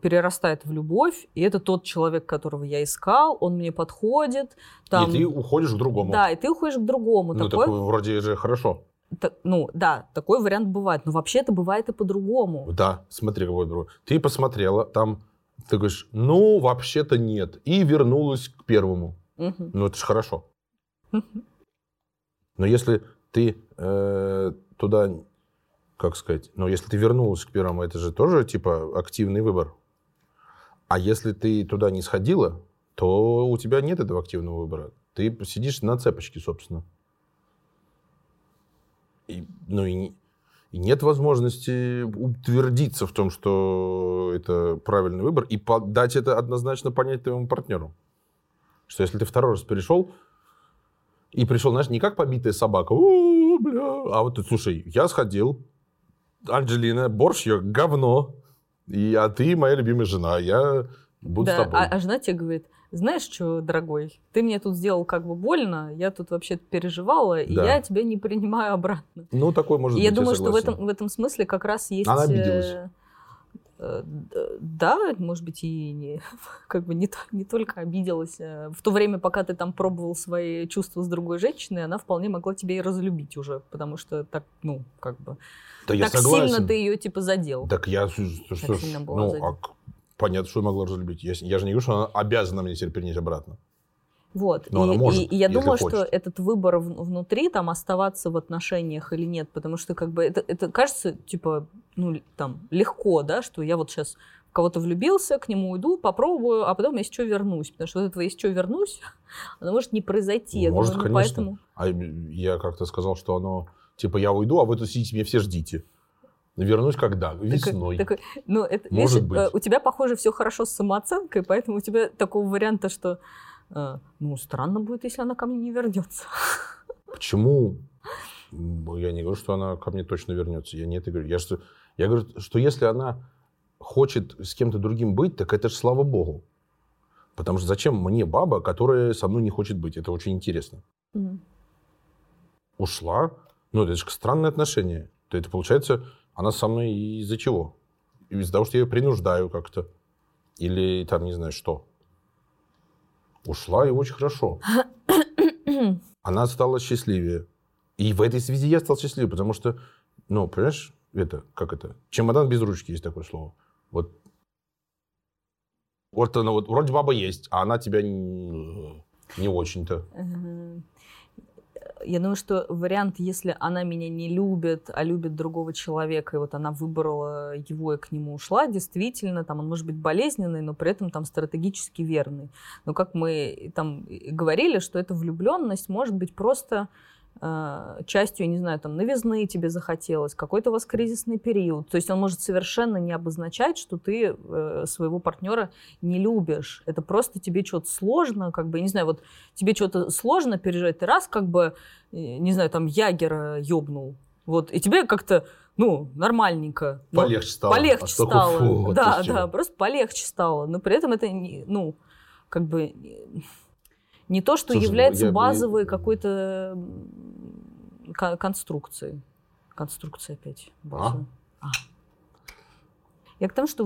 перерастает в любовь, и это тот человек, которого я искал, он мне подходит. Там... И ты уходишь к другому. Да, и ты уходишь к другому. Ну, такой... так вроде же хорошо. Так, ну, да, такой вариант бывает. Но вообще это бывает и по-другому. Да, смотри, какой другой. Ты посмотрела, там, ты говоришь, ну, вообще-то нет. И вернулась к первому. Угу. Ну, это же хорошо. Но если ты э, туда, как сказать, ну, если ты вернулась к первому, это же тоже, типа, активный выбор. А если ты туда не сходила, то у тебя нет этого активного выбора. Ты сидишь на цепочке, собственно. И, ну, и, и нет возможности утвердиться в том, что это правильный выбор, и дать это однозначно понять твоему партнеру. Что если ты второй раз перешел, и пришел, знаешь, не как побитая собака, бля, а вот слушай, я сходил, Анджелина, борщ я говно, и, а ты моя любимая жена, я буду да, с тобой. А, а жена тебе говорит, знаешь что, дорогой, ты мне тут сделал как бы больно, я тут вообще переживала, и я тебя не принимаю обратно. Ну, такой может и быть, я думаю, что в этом, в этом смысле как раз есть... Она обиделась. Э, Э, да, может быть, и не, как бы не, не только обиделась. Э, в то время, пока ты там пробовал свои чувства с другой женщиной, она вполне могла тебя и разлюбить уже, потому что так, ну, как бы... Да так я согласен. сильно ты ее, типа, задел. Так я... Что, так сильно была ну, а, понятно, что могла разлюбить. Я, я же не говорю, что она обязана мне теперь принять обратно. Вот. Но и, она может, и, и я думаю, хочет. что этот выбор внутри, там, оставаться в отношениях или нет, потому что, как бы, это, это кажется, типа, ну, там, легко, да, что я вот сейчас в кого-то влюбился, к нему уйду, попробую, а потом, если что, вернусь. Потому что вот этого, если что, вернусь, оно может не произойти. Может, думаю, ну, конечно. Поэтому... А я как-то сказал, что оно, типа, я уйду, а вы тут сидите, меня все ждите. Вернусь когда? Весной. Так, так, ну, это, Может видишь, быть. э, у тебя, похоже, все хорошо с самооценкой, поэтому у тебя такого варианта, что э, ну, странно будет, если она ко мне не вернется. Почему? Я не говорю, что она ко мне точно вернется. Я не это говорю. Я, что, я говорю, что если она хочет с кем-то другим быть, так это же слава богу. Потому что зачем мне баба, которая со мной не хочет быть? Это очень интересно. Ушла. Ну, это же странные отношения. То это получается, она со мной из-за чего? Из-за того, что я ее принуждаю как-то. Или там, не знаю, что. Ушла и очень хорошо. Она стала счастливее. И в этой связи я стал счастливее, потому что, ну, понимаешь, это, как это, чемодан без ручки есть такое слово. Вот, вот она вот, вроде баба есть, а она тебя не, не очень-то. Я думаю, что вариант, если она меня не любит, а любит другого человека, и вот она выбрала его и к нему ушла, действительно, там он может быть болезненный, но при этом там стратегически верный. Но как мы там говорили, что эта влюбленность может быть просто частью, я не знаю, там новизны тебе захотелось, какой-то у вас кризисный период. То есть он может совершенно не обозначать, что ты э, своего партнера не любишь. Это просто тебе что-то сложно, как бы, я не знаю, вот тебе что-то сложно пережить, ты раз как бы, э, не знаю, там Ягера ёбнул, вот, и тебе как-то, ну, нормальненько. Но Полегче стало. Полегче А стало. фу, вот да, да, просто полегче стало. Но при этом это, не- ну, как бы не- то, что Слушай, ну, является я базовой какой-то м, кон- конструкцией. Конструкция опять. базовая. А. Я к тому, что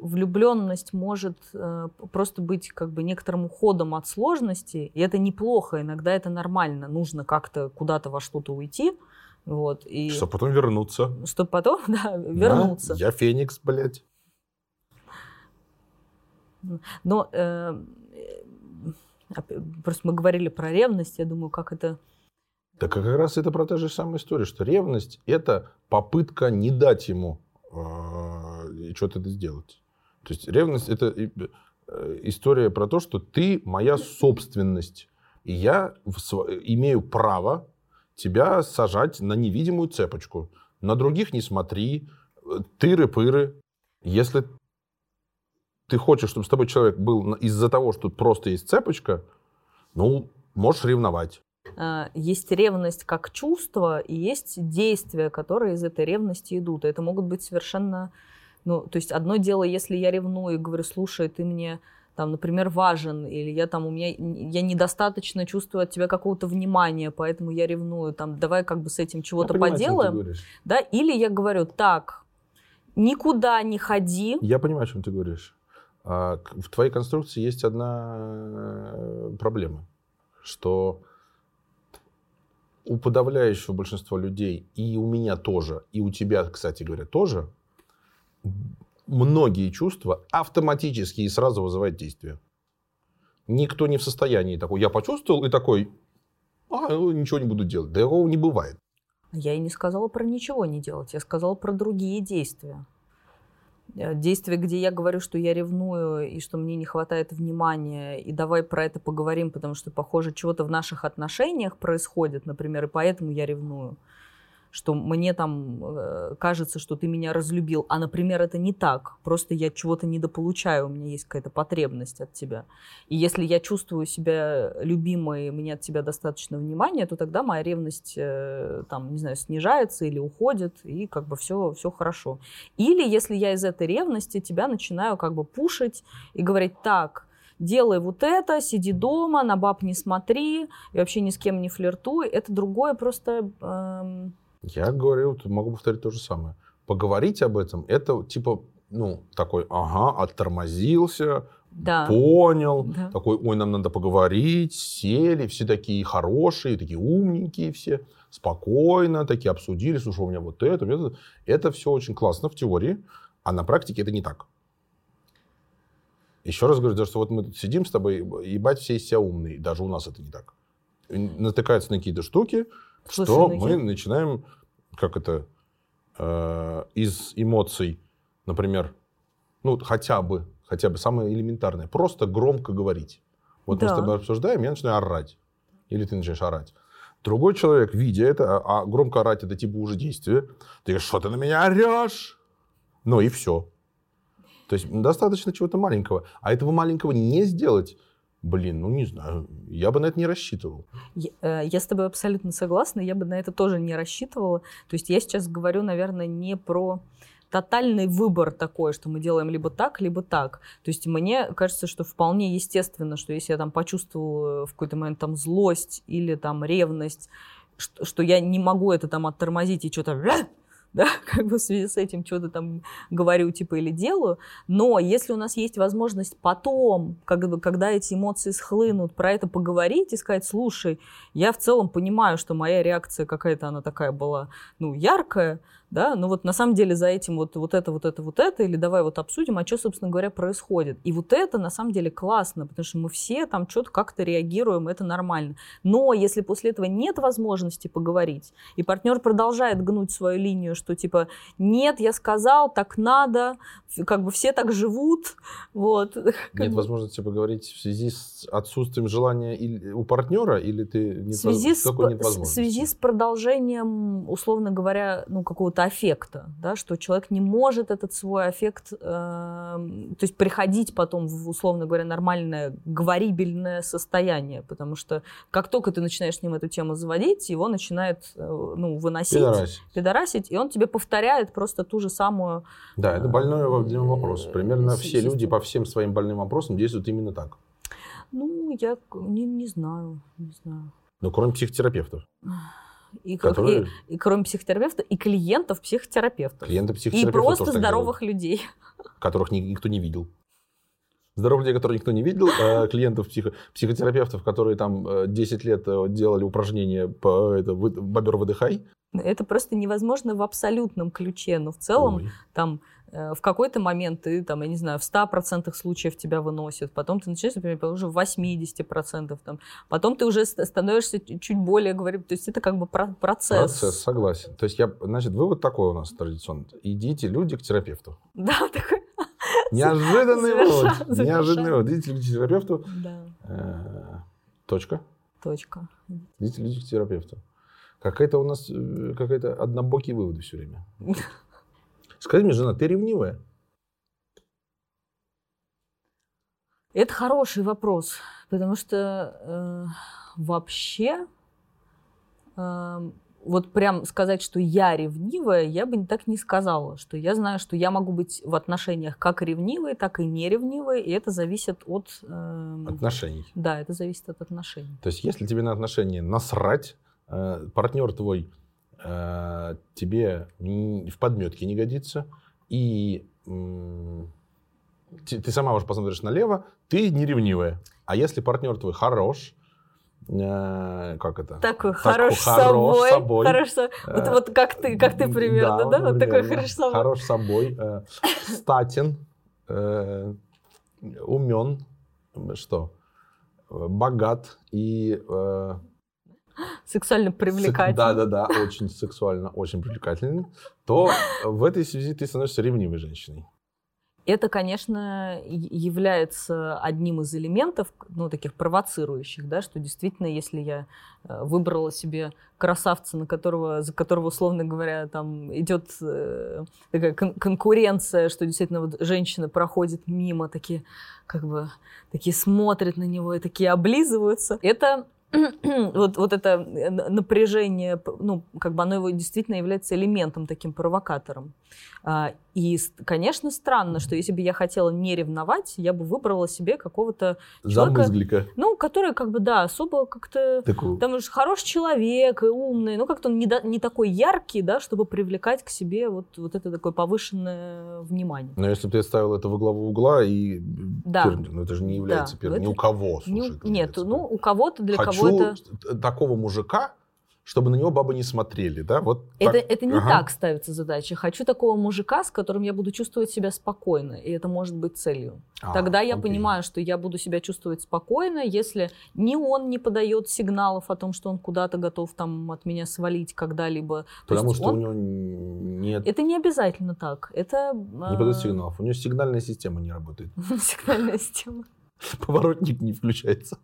влюбленность может э, просто быть как бы некоторым уходом от сложности, и это неплохо, иногда это нормально, нужно как-то куда-то во что-то уйти, вот, и Чтобы потом вернуться. чтобы потом, да, вернуться. Да, я Феникс, блядь. Но э, э, просто мы говорили про ревность, я думаю, как это... Так как раз это про та же самая история, что ревность – это попытка не дать ему э, что-то это сделать. То есть ревность – это э, история про то, что ты моя собственность, и я имею право тебя сажать на невидимую цепочку. На других не смотри, э, тыры-пыры. Если ты хочешь, чтобы с тобой человек был из-за того, что просто есть цепочка, ну, можешь ревновать. э, Есть ревность как чувство, и есть действия, которые из этой ревности идут. И это могут быть совершенно... Ну, то есть одно дело, если я ревную и говорю, слушай, ты мне там, например, важен, или я там, у меня, я недостаточно чувствую от тебя какого-то внимания, поэтому я ревную, там, давай как бы с этим чего-то Я понимаю, о чем ты поделаем, да, или я говорю, так, никуда не ходи, Я понимаю, о чем ты говоришь. А, В твоей конструкции есть одна э, проблема, что у подавляющего большинства людей, и у меня тоже, и у тебя, кстати говоря, тоже, многие чувства автоматически и сразу вызывают действие. Никто не в состоянии такой, я почувствовал, и такой, а, ну, ничего не буду делать. Да такого не бывает. Я и не сказала про ничего не делать, я сказала про другие действия. Э, Действия, где я говорю, что я ревную и что мне не хватает внимания, и давай про это поговорим, потому что, похоже, чего-то в наших отношениях происходит, например, и поэтому я ревную. Что мне там э, кажется, что ты меня разлюбил, а, например, это не так. Просто я чего-то недополучаю, у меня есть какая-то потребность от тебя. И если я чувствую себя любимой, мне от тебя достаточно внимания, то тогда моя ревность, э, там, не знаю, снижается или уходит, и как бы все, все хорошо. Или если я из этой ревности тебя начинаю как бы пушить и говорить, так, делай вот это, сиди дома, на баб не смотри, и вообще ни с кем не флиртуй, это другое просто... эм, Я говорю, могу повторить то же самое. Поговорить об этом, это типа, ну, такой, ага, оттормозился, да. понял, Да. такой, ой, нам надо поговорить, сели, все такие хорошие, такие умненькие все, спокойно, такие обсудили, слушай, у меня вот это, у меня это. Это все очень классно в теории, а на практике это не так. Еще раз говорю, что вот мы тут сидим с тобой, ебать, все из себя умные, даже у нас это не так. Натыкаются на какие-то штуки, Слушай, что ну мы я- начинаем, как это, э, из эмоций, например, ну, хотя бы, хотя бы самое элементарное, просто громко говорить. Вот мы с Да. тобой обсуждаем, я начинаю орать. Или ты начинаешь орать. Другой человек, видя это, а, а громко орать это типа уже действие, ты говоришь, что ты на меня орешь? Ну и все. То есть достаточно чего-то маленького. А этого маленького не сделать, блин, ну не знаю, я бы на это не рассчитывал. Я, э, я с тобой абсолютно согласна, я бы на это тоже не рассчитывала. То есть я сейчас говорю, наверное, не про тотальный выбор такой, что мы делаем либо так, либо так. То есть мне кажется, что вполне естественно, что если я там почувствовала в какой-то момент там злость или там ревность, что, что я не могу это там оттормозить и что-то да, как бы в связи с этим что-то там говорю, типа, или делаю, но если у нас есть возможность потом, как когда эти эмоции схлынут, про это поговорить и сказать, слушай, я в целом понимаю, что моя реакция какая-то, она такая была, ну, яркая, да, но вот на самом деле за этим вот, вот это, вот это, вот это, или давай вот обсудим, а что, собственно говоря, происходит. И вот это на самом деле классно, потому что мы все там что-то как-то реагируем, это нормально. Но если после этого нет возможности поговорить, и партнер продолжает гнуть свою линию, что типа, нет, я сказал, так надо, как бы все так живут, вот. Нет возможности поговорить в связи с отсутствием желания у партнера, или ты нет, в связи, с, в связи с продолжением, условно говоря, ну, какого-то аффекта, да, что человек не может этот свой аффект, э, то есть приходить потом в, условно говоря, нормальное говорибельное состояние, потому что как только ты начинаешь с ним эту тему заводить, его начинает, э, ну, выносить, пидорасить. пидорасить, и он тебе повторяет просто ту же самую... Да, это больной вопрос. Примерно все люди по всем своим больным вопросам действуют именно так. Ну, я не, не знаю, не знаю. Ну, кроме психотерапевтов и, Которые... и, и кроме психотерапевта, и клиентов психотерапевтов. Клиенты психотерапевтов. И просто здоровых делают, людей. Которых никто не видел. Здоровых людей, которых никто не видел, а клиентов психо, психотерапевтов, которые там 10 э, лет э, делали упражнения по это, бобер выдыхай. Это просто невозможно в абсолютном ключе, но в целом Ой. там в какой-то момент ты, там, я не знаю, в 100% случаев тебя выносят, потом ты начинаешь, например, уже в 80%, там, потом ты уже становишься чуть более, говорю, то есть это как бы процесс. Процесс, согласен. То есть, я, значит, вывод такой у нас традиционно. Идите, люди, к терапевту. Да, такой... Неожиданный вывод. Неожиданный вывод. Идите, люди, к терапевту. Да. Э, точка. Точка. Идите, люди, к терапевту. Какая-то у нас, э, какая-то однобокий вывод все время. Скажи мне, жена, ты ревнивая? Это хороший вопрос, потому что э, вообще э, вот прям сказать, что я ревнивая, я бы так не сказала, что я знаю, что я могу быть в отношениях как ревнивой, так и неревнивой, и это зависит от... Э, отношений. Да, это зависит от отношений. То есть если тебе на отношения насрать, э, партнер твой тебе в подметке не годится, и э, ты сама уже посмотришь налево, ты не ревнивая. А если партнер твой хорош, э, как это? Такой, хорош, хорош собой. собой. Хорош собой. Вот, вот как ты, как ты примерно, да? да? Вот такой хорош собой. Хорош собой, э, статен, э, умен, что? Богат и... Э, сексуально привлекательный. Да, да, да, очень сексуально, очень привлекательный, то в этой связи ты становишься ревнивой женщиной. Это, конечно, является одним из элементов, ну, таких провоцирующих, да, что действительно, если я э, выбрала себе красавца, на которого, за которого, условно говоря, там идет э, такая кон- конкуренция, что действительно вот женщина проходит мимо, такие, как бы, такие смотрят на него и такие облизываются, это вот, вот это э, напряжение, ну, как бы оно его действительно является элементом, таким провокатором. А, и, конечно, странно, что если бы я хотела не ревновать, я бы выбрала себе какого-то человека... Ну, который, как бы, да, особо как-то... Такую. Там же хороший человек, и умный, ну, как-то он не, до, не такой яркий, да, чтобы привлекать к себе вот, вот это такое повышенное внимание. Но если бы ты ставил это во главу угла, и... Да. Ну, это же не является да. первым. Это... Ни у кого, слушай, не, Нет, ну, у кого-то, для кого это... такого мужика, чтобы на него бабы не смотрели, да? Вот это, это не ага. так ставится задача. Хочу такого мужика, с которым я буду чувствовать себя спокойно, и это может быть целью. А, Тогда я окей. понимаю, что я буду себя чувствовать спокойно, если ни он не подает сигналов о том, что он куда-то готов там от меня свалить когда-либо. Потому что он... у него нет... Это не обязательно так. Это... Не подает сигналов. У него сигнальная система не работает. Сигнальная система. Поворотник не включается.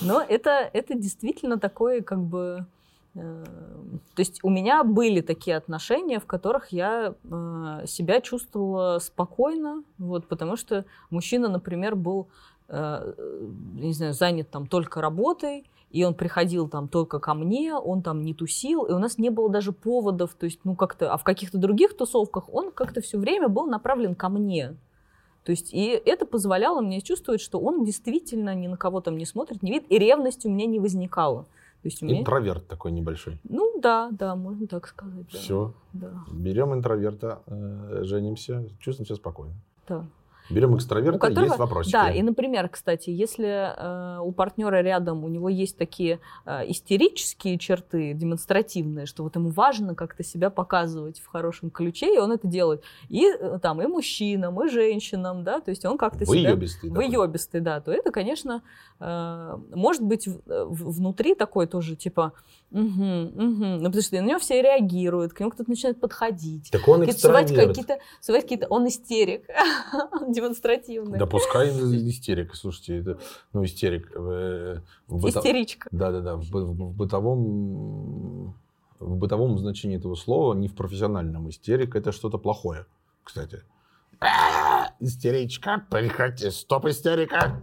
Но это, это действительно такое, как бы... Э, то есть у меня были такие отношения, в которых я э, себя чувствовала спокойно, вот, потому что мужчина, например, был, э, не знаю, занят там только работой, и он приходил там только ко мне, он там не тусил, и у нас не было даже поводов, то есть, ну, как-то, а в каких-то других тусовках он как-то все время был направлен ко мне. То есть, и это позволяло мне чувствовать, что он действительно ни на кого там не смотрит, не видит, и ревность у меня не возникала. То есть у меня... Интроверт такой небольшой. Ну да, да, можно так сказать. Да. Все. Да. Берем интроверта, э, женимся, чувствуем себя спокойно. Да. Берем экстраверта, которого, есть вопросики. Да, и, например, кстати, если э, у партнера рядом у него есть такие э, истерические черты, демонстративные, что вот ему важно как-то себя показывать в хорошем ключе, и он это делает. И э, там и мужчинам, и женщинам, да, то есть он как-то Выебистый, себя... Выебистый. да. То это, конечно, э, может быть в, в, внутри такой тоже, типа, угу, угу, ну, потому что на него все реагируют, к нему кто-то начинает подходить. Так он экстраверт. Какие-то, какие-то, он истерик. демонстративный. Да пускай истерик, слушайте, это, ну, истерик. Э, в Истеричка. Да-да-да, в, в, бытовом, в бытовом значении этого слова, не в профессиональном. Истерик — это что-то плохое, кстати. Истеричка, приходи, стоп, истерика.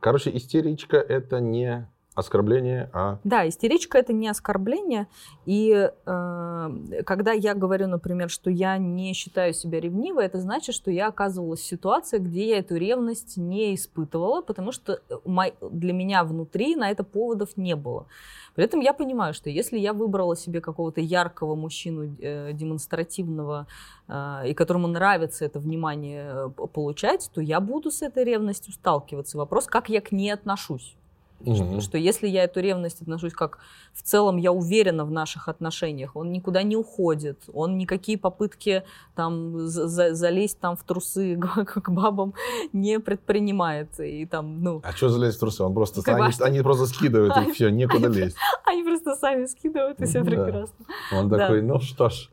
Короче, истеричка — это не оскорбление, а... Да, истеричка это не оскорбление. И э, когда я говорю, например, что я не считаю себя ревнивой, это значит, что я оказывалась в ситуации, где я эту ревность не испытывала, потому что для меня внутри на это поводов не было. При этом я понимаю, что если я выбрала себе какого-то яркого мужчину, э, демонстративного, э, и которому нравится это внимание э, получать, то я буду с этой ревностью сталкиваться. Вопрос, как я к ней отношусь. Угу. Что, что если я эту ревность отношусь как в целом я уверена в наших отношениях, он никуда не уходит, он никакие попытки там за залезть там в трусы к, бабам не предпринимает и там ну. А что залезть в трусы? Он просто как они, они просто скидывают и все, некуда лезть. Они просто сами скидывают и все прекрасно. Он такой, ну что ж.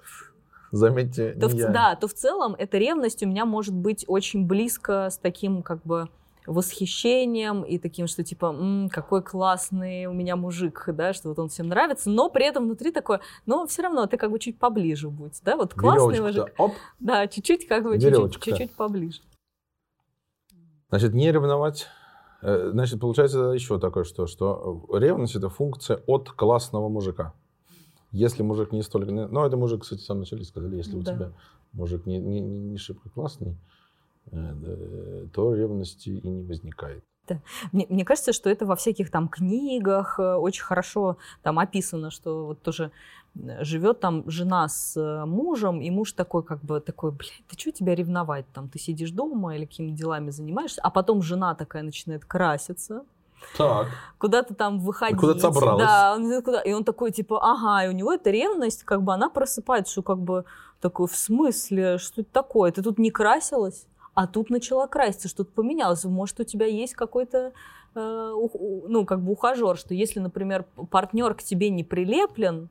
Заметьте, то в, Да, то в целом эта ревность у меня может быть очень близко с таким как бы восхищением и таким, что типа, М, какой классный у меня мужик, да, что вот он всем нравится, но при этом внутри такое, но все равно ты как бы чуть поближе будь, да, вот классный мужик. Оп. Да, чуть-чуть как бы чуть-чуть, чуть-чуть поближе. Значит, не ревновать э, Значит, получается еще такое, что, что ревность это функция от классного мужика. Если мужик не столько... Ну, это мужик, кстати, сам начали сказали, если да. у тебя мужик не, не, не шибко классный, то ревности и не возникает. Да. Мне, мне кажется, что это во всяких там книгах э, очень хорошо там описано, что вот тоже э, живет там жена с мужем, и муж такой, как бы такой, блядь, ты что тебя ревновать? Там ты сидишь дома или какими делами занимаешься, а потом жена такая начинает краситься, так. Куда-то там выходить. Куда-то собралась. Да, он, куда, и он такой, типа, ага, и у него эта ревность, как бы она просыпается, что как бы такой, в смысле, что это такое? Ты тут не красилась? А тут начала краситься, что-то поменялось. Может, у тебя есть какой-то э, ну, как бы ухажер, что если, например, партнер к тебе не прилеплен,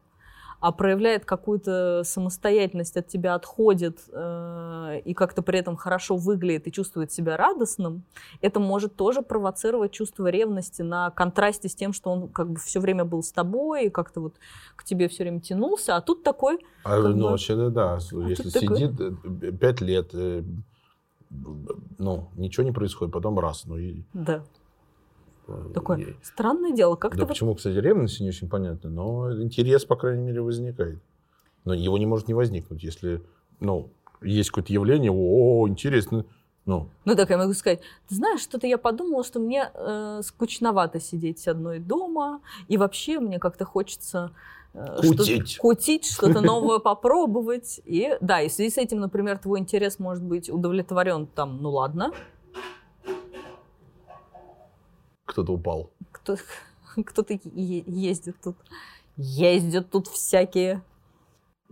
а проявляет какую-то самостоятельность от тебя, отходит э, и как-то при этом хорошо выглядит и чувствует себя радостным, это может тоже провоцировать чувство ревности на контрасте с тем, что он как бы все время был с тобой и как-то вот к тебе все время тянулся, а тут такой... А, ну, бы, вообще, да, да. А если сидит такой... Э, пять лет, э, ну, ничего не происходит, потом раз, ну и... Да. Э, Такое и... странное дело. Как да почему, вот... кстати, ревность не очень понятно, но интерес, по крайней мере, возникает. Но его не может не возникнуть, если, ну, есть какое-то явление, о, интересно, ну. ну так я могу сказать, ты знаешь, что-то я подумала, что мне э, скучновато сидеть одной дома, и вообще мне как-то хочется кутить. Что кутить, что-то новое попробовать. И да, и в связи с этим, например, твой интерес может быть удовлетворен там, ну ладно. Кто-то упал. Кто, кто-то ездит тут. Ездят тут всякие.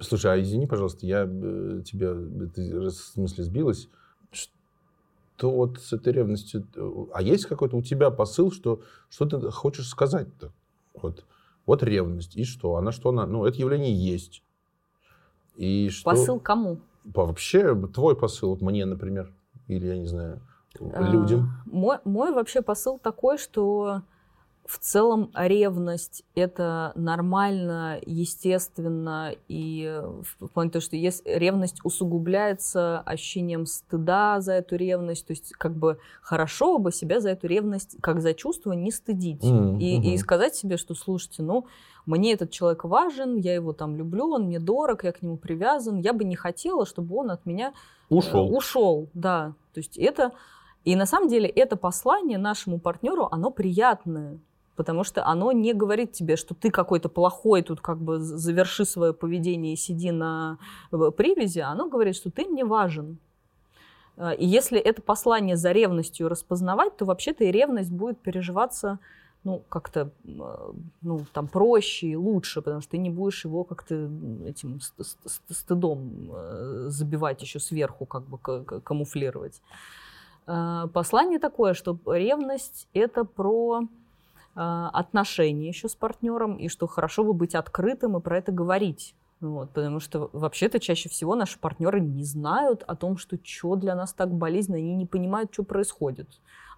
Слушай, а извини, пожалуйста, я э, тебя, ты в смысле сбилась. Что вот с этой ревностью... Э, а есть какой-то у тебя посыл, что, что ты хочешь сказать-то? Вот. Вот ревность. И что? Она что? Она, ну, это явление есть. И что... Посыл кому? Вообще, твой посыл, вот мне, например, или, я не знаю, а, людям. А, мой, мой вообще посыл такой, что в целом ревность это нормально, естественно, и в плане того, что есть, ревность усугубляется ощущением стыда за эту ревность, то есть как бы хорошо бы себя за эту ревность, как за чувство, не стыдить. Mm-hmm. И, и сказать себе, что слушайте, ну, мне этот человек важен, я его там люблю, он мне дорог, я к нему привязан, я бы не хотела, чтобы он от меня ушел. Э, ушел, да. То есть это... И на самом деле это послание нашему партнеру, оно приятное потому что оно не говорит тебе, что ты какой-то плохой, тут как бы заверши свое поведение и сиди на привязи, оно говорит, что ты мне важен. А, и если это послание за ревностью распознавать, то вообще-то и ревность будет переживаться ну, как-то а, ну, там проще и лучше, потому что ты не будешь его как-то этим стыдом а, забивать еще сверху, как бы камуфлировать. Послание такое, что ревность — это про отношения еще с партнером, и что хорошо бы быть открытым и про это говорить. Вот, потому что вообще-то чаще всего наши партнеры не знают о том, что что для нас так болезненно, они не понимают, что происходит.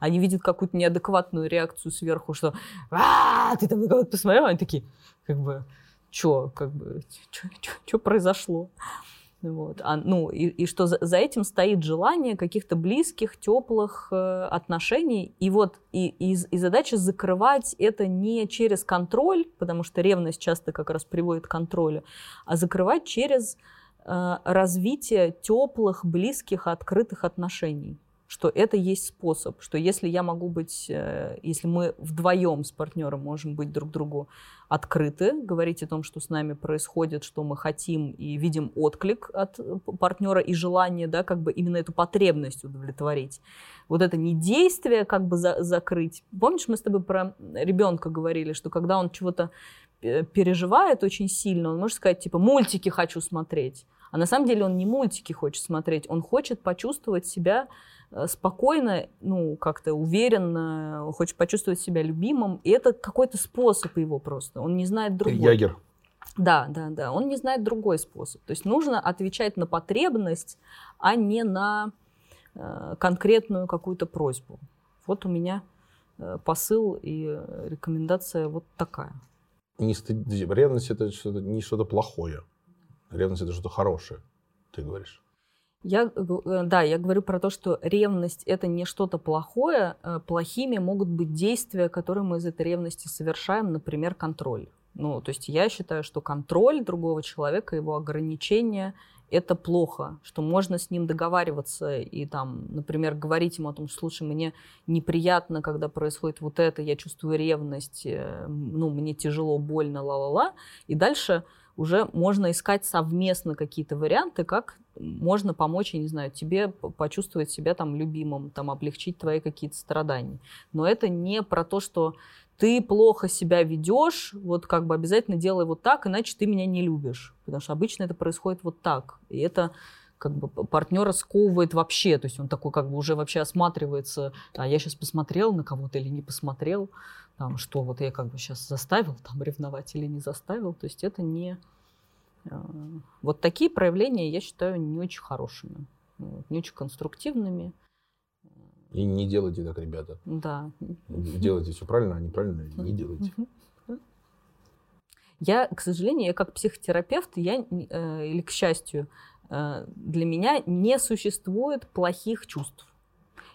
Они видят какую-то неадекватную реакцию сверху, что а, ты там на кого-то посмотрел, они такие, как бы, что, как бы, что произошло? Вот. А, ну, и, и что за, за этим стоит желание каких-то близких, теплых э, отношений. И вот и, и, и задача закрывать это не через контроль, потому что ревность часто как раз приводит к контролю, а закрывать через э, развитие теплых, близких, открытых отношений что это есть способ, что если я могу быть, э, если мы вдвоем с партнером можем быть друг другу открыты, говорить о том, что с нами происходит, что мы хотим, и видим отклик от э, партнера и желание, да, как бы именно эту потребность удовлетворить. Вот это не действие как бы за, закрыть. Помнишь, мы с тобой про ребенка говорили, что когда он чего-то э, переживает очень сильно, он может сказать, типа, мультики хочу смотреть. А на самом деле он не мультики хочет смотреть, он хочет почувствовать себя спокойно, ну, как-то уверенно, хочет почувствовать себя любимым. И это какой-то способ его просто. Он не знает другой. Ягер. Да, да, да. Он не знает другой способ. То есть нужно отвечать на потребность, а не на э, конкретную какую-то просьбу. Вот у меня э, посыл и рекомендация вот такая. Не стыд... Ревность это что-то, не что-то плохое. Ревность это что-то хорошее, ты говоришь. Я, э, да, я говорю про то, что ревность это не что-то плохое. Э, плохими могут быть действия, которые мы из этой ревности совершаем, например, контроль. Ну, то есть я считаю, что контроль другого человека, его ограничения это плохо, что можно с ним договариваться и там, например, говорить ему о том, что, слушай, мне неприятно, когда происходит вот это, я чувствую ревность, э, ну, мне тяжело, больно, ла-ла-ла, и дальше уже можно искать совместно какие-то варианты, как можно помочь, я не знаю, тебе почувствовать себя там любимым, там облегчить твои какие-то страдания. Но это не про то, что ты плохо себя ведешь, вот как бы обязательно делай вот так, иначе ты меня не любишь. Потому что обычно это происходит вот так. И это как бы партнера сковывает вообще, то есть он такой как бы уже вообще осматривается, а я сейчас посмотрел на кого-то или не посмотрел, там, что вот я как бы сейчас заставил там ревновать или не заставил, то есть это не... Э, вот такие проявления я считаю не очень хорошими, не очень конструктивными. И не делайте так, ребята. Да. Делайте все правильно, а неправильно не делайте. Я, к сожалению, я как психотерапевт, я, э, или к счастью, для меня не существует плохих чувств.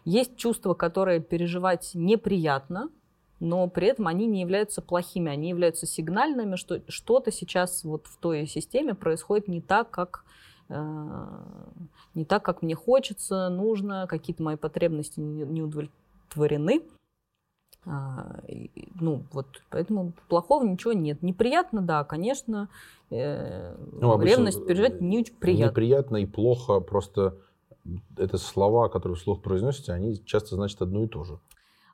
Есть чувства, которые переживать неприятно, но при этом они не являются плохими, они являются сигнальными, что что-то сейчас вот в той системе происходит не так, как э, не так, как мне хочется, нужно, какие-то мои потребности не удовлетворены. А, ну, вот, поэтому плохого ничего нет. Неприятно, да, конечно, э, ну, ревность переживать не очень приятно. Неприятно и плохо, просто это слова, которые вслух произносите, они часто значат одно и то же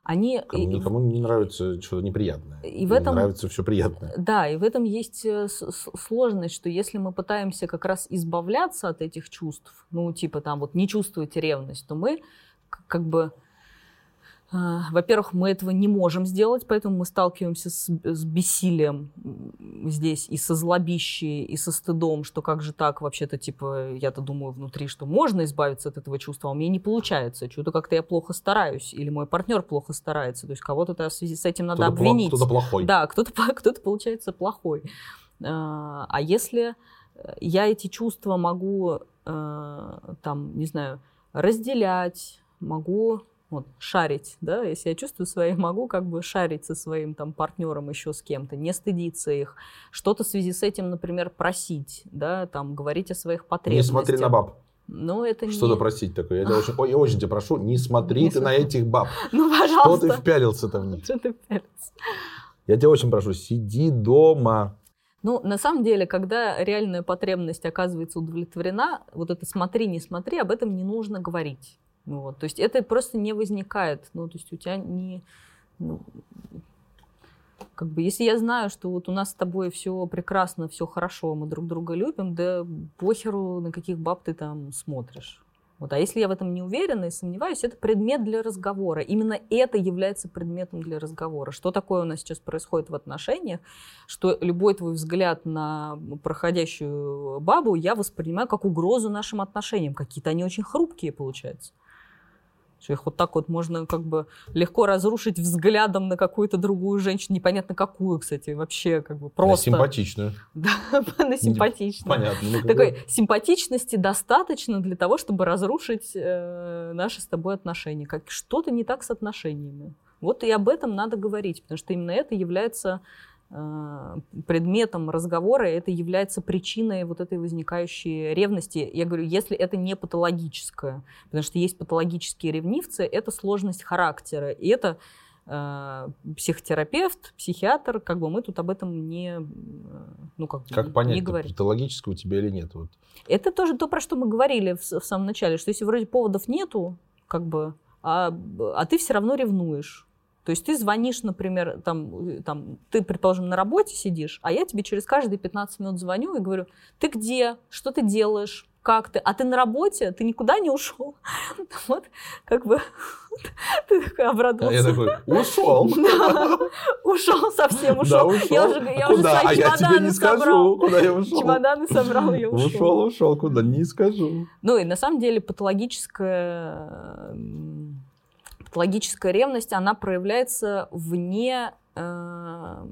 они... Никому не нравится что-то неприятное. И в этом... Нравится все приятное. Да, и в этом есть э, сложность, что если мы пытаемся как раз избавляться от этих чувств, ну, типа там вот не чувствовать ревность, то мы как бы во-первых, мы этого не можем сделать, поэтому мы сталкиваемся с, с бессилием здесь и со злобищей, и со стыдом, что как же так, вообще-то, типа, я-то думаю внутри, что можно избавиться от этого чувства, а у меня не получается, что-то как-то я плохо стараюсь, или мой партнер плохо старается, то есть кого-то в связи с этим надо кто обвинить. Кто-то плохой. Да, кто-то, кто-то получается плохой. А, а если я эти чувства могу, а, там, не знаю, разделять, могу вот, шарить, да, если я чувствую свои, могу как бы шарить со своим там партнером еще с кем-то, не стыдиться их, что-то в связи с этим, например, просить, да, там, говорить о своих потребностях. Не смотри на баб. Ну, это Что-то не... просить такое. Я, тебя очень, я очень тебя прошу, не смотри не ты смотри. на этих баб. Ну, пожалуйста. Что ты впялился-то в них? Что ты впялился? Я тебя очень прошу, сиди дома. Ну, на самом деле, когда реальная потребность оказывается удовлетворена, вот это смотри, не смотри, об этом не нужно говорить. Вот. То есть это просто не возникает. Ну, то есть у тебя не... Ну, как бы, если я знаю, что вот у нас с тобой все прекрасно, все хорошо, мы друг друга любим, да похеру, на каких баб ты там смотришь. Вот. А если я в этом не уверена и сомневаюсь, это предмет для разговора. Именно это является предметом для разговора. Что такое у нас сейчас происходит в отношениях, что любой твой взгляд на проходящую бабу я воспринимаю как угрозу нашим отношениям. Какие-то они очень хрупкие, получаются. Что их вот так вот можно как бы легко разрушить взглядом на какую-то другую женщину, непонятно какую, кстати, вообще как бы просто. На симпатичную. Да, на симпатичную. Понятно. Ну, Такой симпатичности достаточно для того, чтобы разрушить э, наши с тобой отношения. Как что-то не так с отношениями. Вот и об этом надо говорить, потому что именно это является предметом разговора, это является причиной вот этой возникающей ревности. Я говорю, если это не патологическое, потому что есть патологические ревнивцы, это сложность характера, и это э, психотерапевт, психиатр, как бы мы тут об этом не, ну как, как понять, не говорим. патологическое у тебя или нет? Вот. Это тоже то, про что мы говорили в, в самом начале, что если вроде поводов нету, как бы, а, а ты все равно ревнуешь. То есть ты звонишь, например, там, там, ты, предположим, на работе сидишь, а я тебе через каждые 15 минут звоню и говорю, ты где, что ты делаешь, как ты, а ты на работе, ты никуда не ушел. Вот, как бы, ты такой обрадовался. Я такой, ушел. ушел, совсем ушел. Я уже, я а уже куда? свои а чемоданы я тебе не собрал. скажу, куда я ушел. Чемоданы собрал, я ушел. Ушел, ушел, куда, не скажу. Ну и на самом деле патологическая патологическая ревность, она проявляется вне э,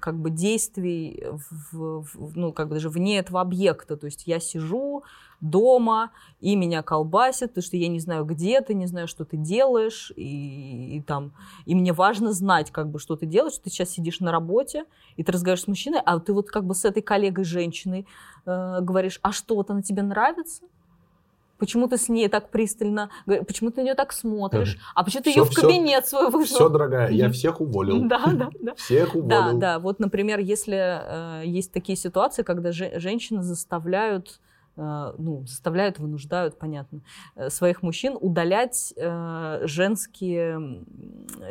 как бы действий, в, в, ну, как бы даже вне этого объекта. То есть я сижу дома, и меня колбасит, потому что я не знаю, где ты, не знаю, что ты делаешь, и, и там, и мне важно знать, как бы, что ты делаешь, что ты сейчас сидишь на работе, и ты разговариваешь с мужчиной, а ты вот как бы с этой коллегой женщиной э, говоришь, а что, вот она тебе нравится? Почему ты с ней так пристально, почему ты на нее так смотришь, а почему ты все, ее в кабинет все, свой вызвал? Все, дорогая, я всех уволил. Да, да, да. Всех уволил. Да, да. Вот, например, если э, есть такие ситуации, когда же, женщины заставляют э, ну, заставляют, вынуждают, понятно, э, своих мужчин удалять э, женские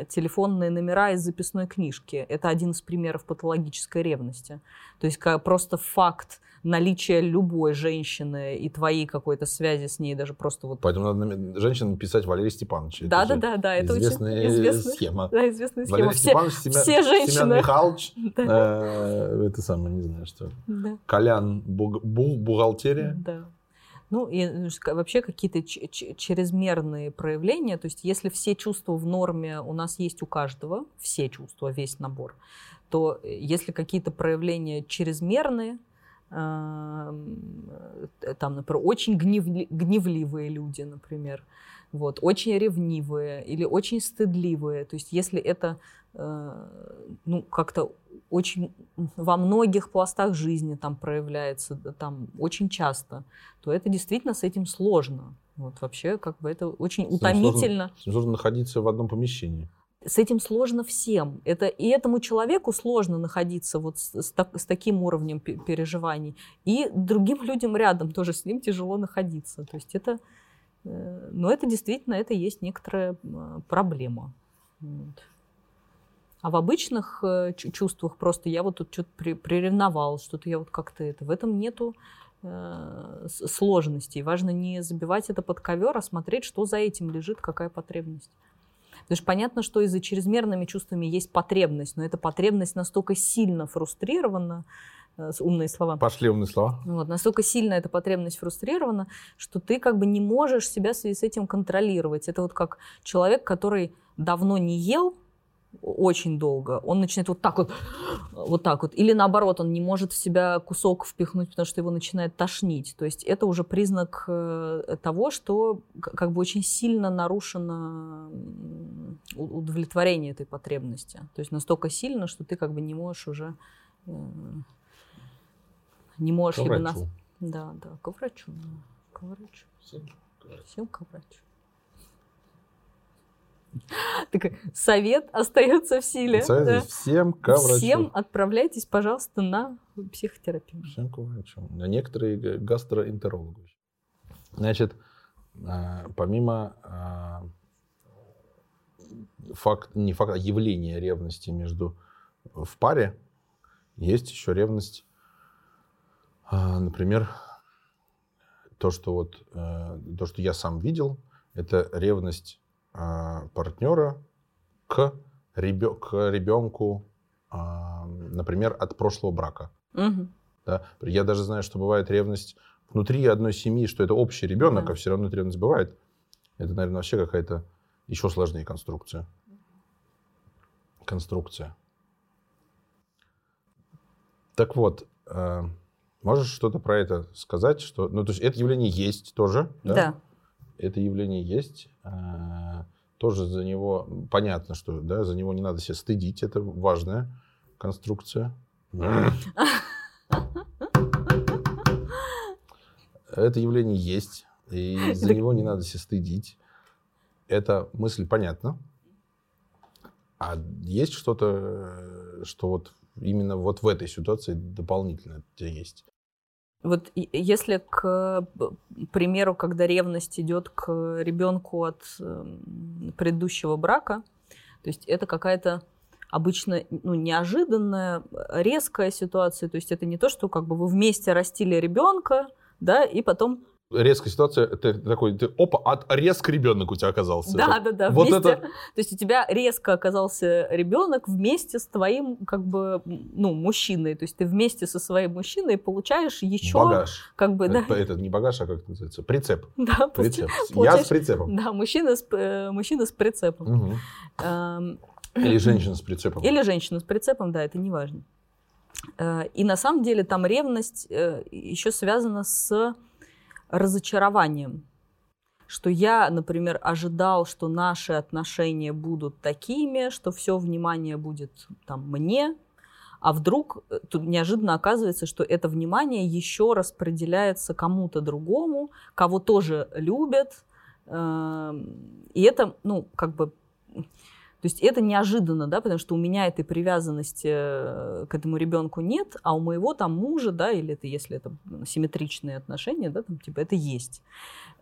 телефонные номера из записной книжки. Это один из примеров патологической ревности. То есть просто факт наличие любой женщины и твоей какой-то связи с ней, даже просто вот... Поэтому надо женщинам писать Валерий Степанович. Да, да, да, да, это известная очень известная схема. Да, известная схема. Валерий все, Степанович, Семен, все женщины. Семен Михайлович, э, это самое, не знаю, что. Да. Колян, бухгалтерия. Да. Ну и э, вообще какие-то чрезмерные проявления, то есть если все чувства в норме у нас есть у каждого, все чувства, весь набор, то э, если какие-то проявления чрезмерные, там, например, очень гневли, гневливые люди, например, вот, очень ревнивые или очень стыдливые. То есть если это э, ну, как-то очень во многих пластах жизни там проявляется, там очень часто, то это действительно с этим сложно. Вот вообще как бы это очень утомительно. Сложно, сложно находиться в одном помещении с этим сложно всем. Это, и этому человеку сложно находиться вот с, с, так, с таким уровнем переживаний. И другим людям рядом тоже с ним тяжело находиться. То есть это, э, но это действительно, это есть некоторая проблема. Вот. А в обычных э, чувствах просто я вот тут что-то при, приревновал, что-то я вот как-то это. В этом нету э, сложностей. Важно не забивать это под ковер, а смотреть, что за этим лежит, какая потребность. Потому что понятно, что и за чрезмерными чувствами есть потребность, но эта потребность настолько сильно фрустрирована, э, умные слова. Пошли умные слова. Вот, настолько сильно эта потребность фрустрирована, что ты как бы не можешь себя в связи с этим контролировать. Это вот как человек, который давно не ел, очень долго, он начинает вот так вот, вот так вот. Или наоборот, он не может в себя кусок впихнуть, потому что его начинает тошнить. То есть это уже признак э, того, что как бы очень сильно нарушено удовлетворение этой потребности. То есть настолько сильно, что ты как бы не можешь уже э, не можешь либо нас... Да, да, к врачу. К врачу. Всем к врачу. Такой совет остается в силе. Совет да? всем к врачу. Всем отправляйтесь, пожалуйста, на психотерапию. Всем к врачу. А некоторые гастроэнтерологу. Значит, а, помимо а, факт, не факт, а явления ревности между в паре, есть еще ревность, а, например, то, что вот то, что я сам видел, это ревность партнера к, ребё, к ребенку, а, например, от прошлого брака. Угу. Да? Я даже знаю, что бывает ревность внутри одной семьи, что это общий ребенок, да. а все равно ревность бывает. Это, наверное, вообще какая-то еще сложнее конструкция. Конструкция. Так вот, э, можешь что-то про это сказать? Что, ну, то есть это явление есть тоже, да? Да это явление есть. А, тоже за него понятно, что да, за него не надо себя стыдить. Это важная конструкция. Это явление есть, и за него не надо себя стыдить. Эта мысль понятна. А есть что-то, что вот именно вот в этой ситуации дополнительно у тебя есть? Вот если к примеру, когда ревность идет к ребенку от эм, предыдущего брака, то есть это какая-то обычно ну, неожиданная, резкая ситуация. То есть это не то, что как бы вы вместе растили ребенка, да, и потом резкая ситуация, ты такой, ты, опа, от резко ребенок у тебя оказался. Да, да, да. Вот вместе, это... То есть у тебя резко оказался ребенок вместе с твоим, как бы, ну, мужчиной. То есть ты вместе со своим мужчиной получаешь еще... Багаж. Как бы, это, да. Это не багаж, а как это называется? Прицеп. Да, прицеп. Я с прицепом. Да, мужчина с, э, мужчина с прицепом. Угу. Эм... Или женщина с прицепом. Или женщина с прицепом, да, это не важно. Э, и на самом деле там ревность э, еще связана с разочарованием. Что я, например, ожидал, что наши отношения будут такими, что все внимание будет там мне, а вдруг э, тут неожиданно оказывается, что это внимание еще распределяется кому-то другому, кого тоже любят. Эм, и это, ну, как бы есть это неожиданно, да, потому что у меня этой привязанности э, к этому ребенку нет, а у моего там мужа, да, или это если это симметричные отношения, да, там типа это есть.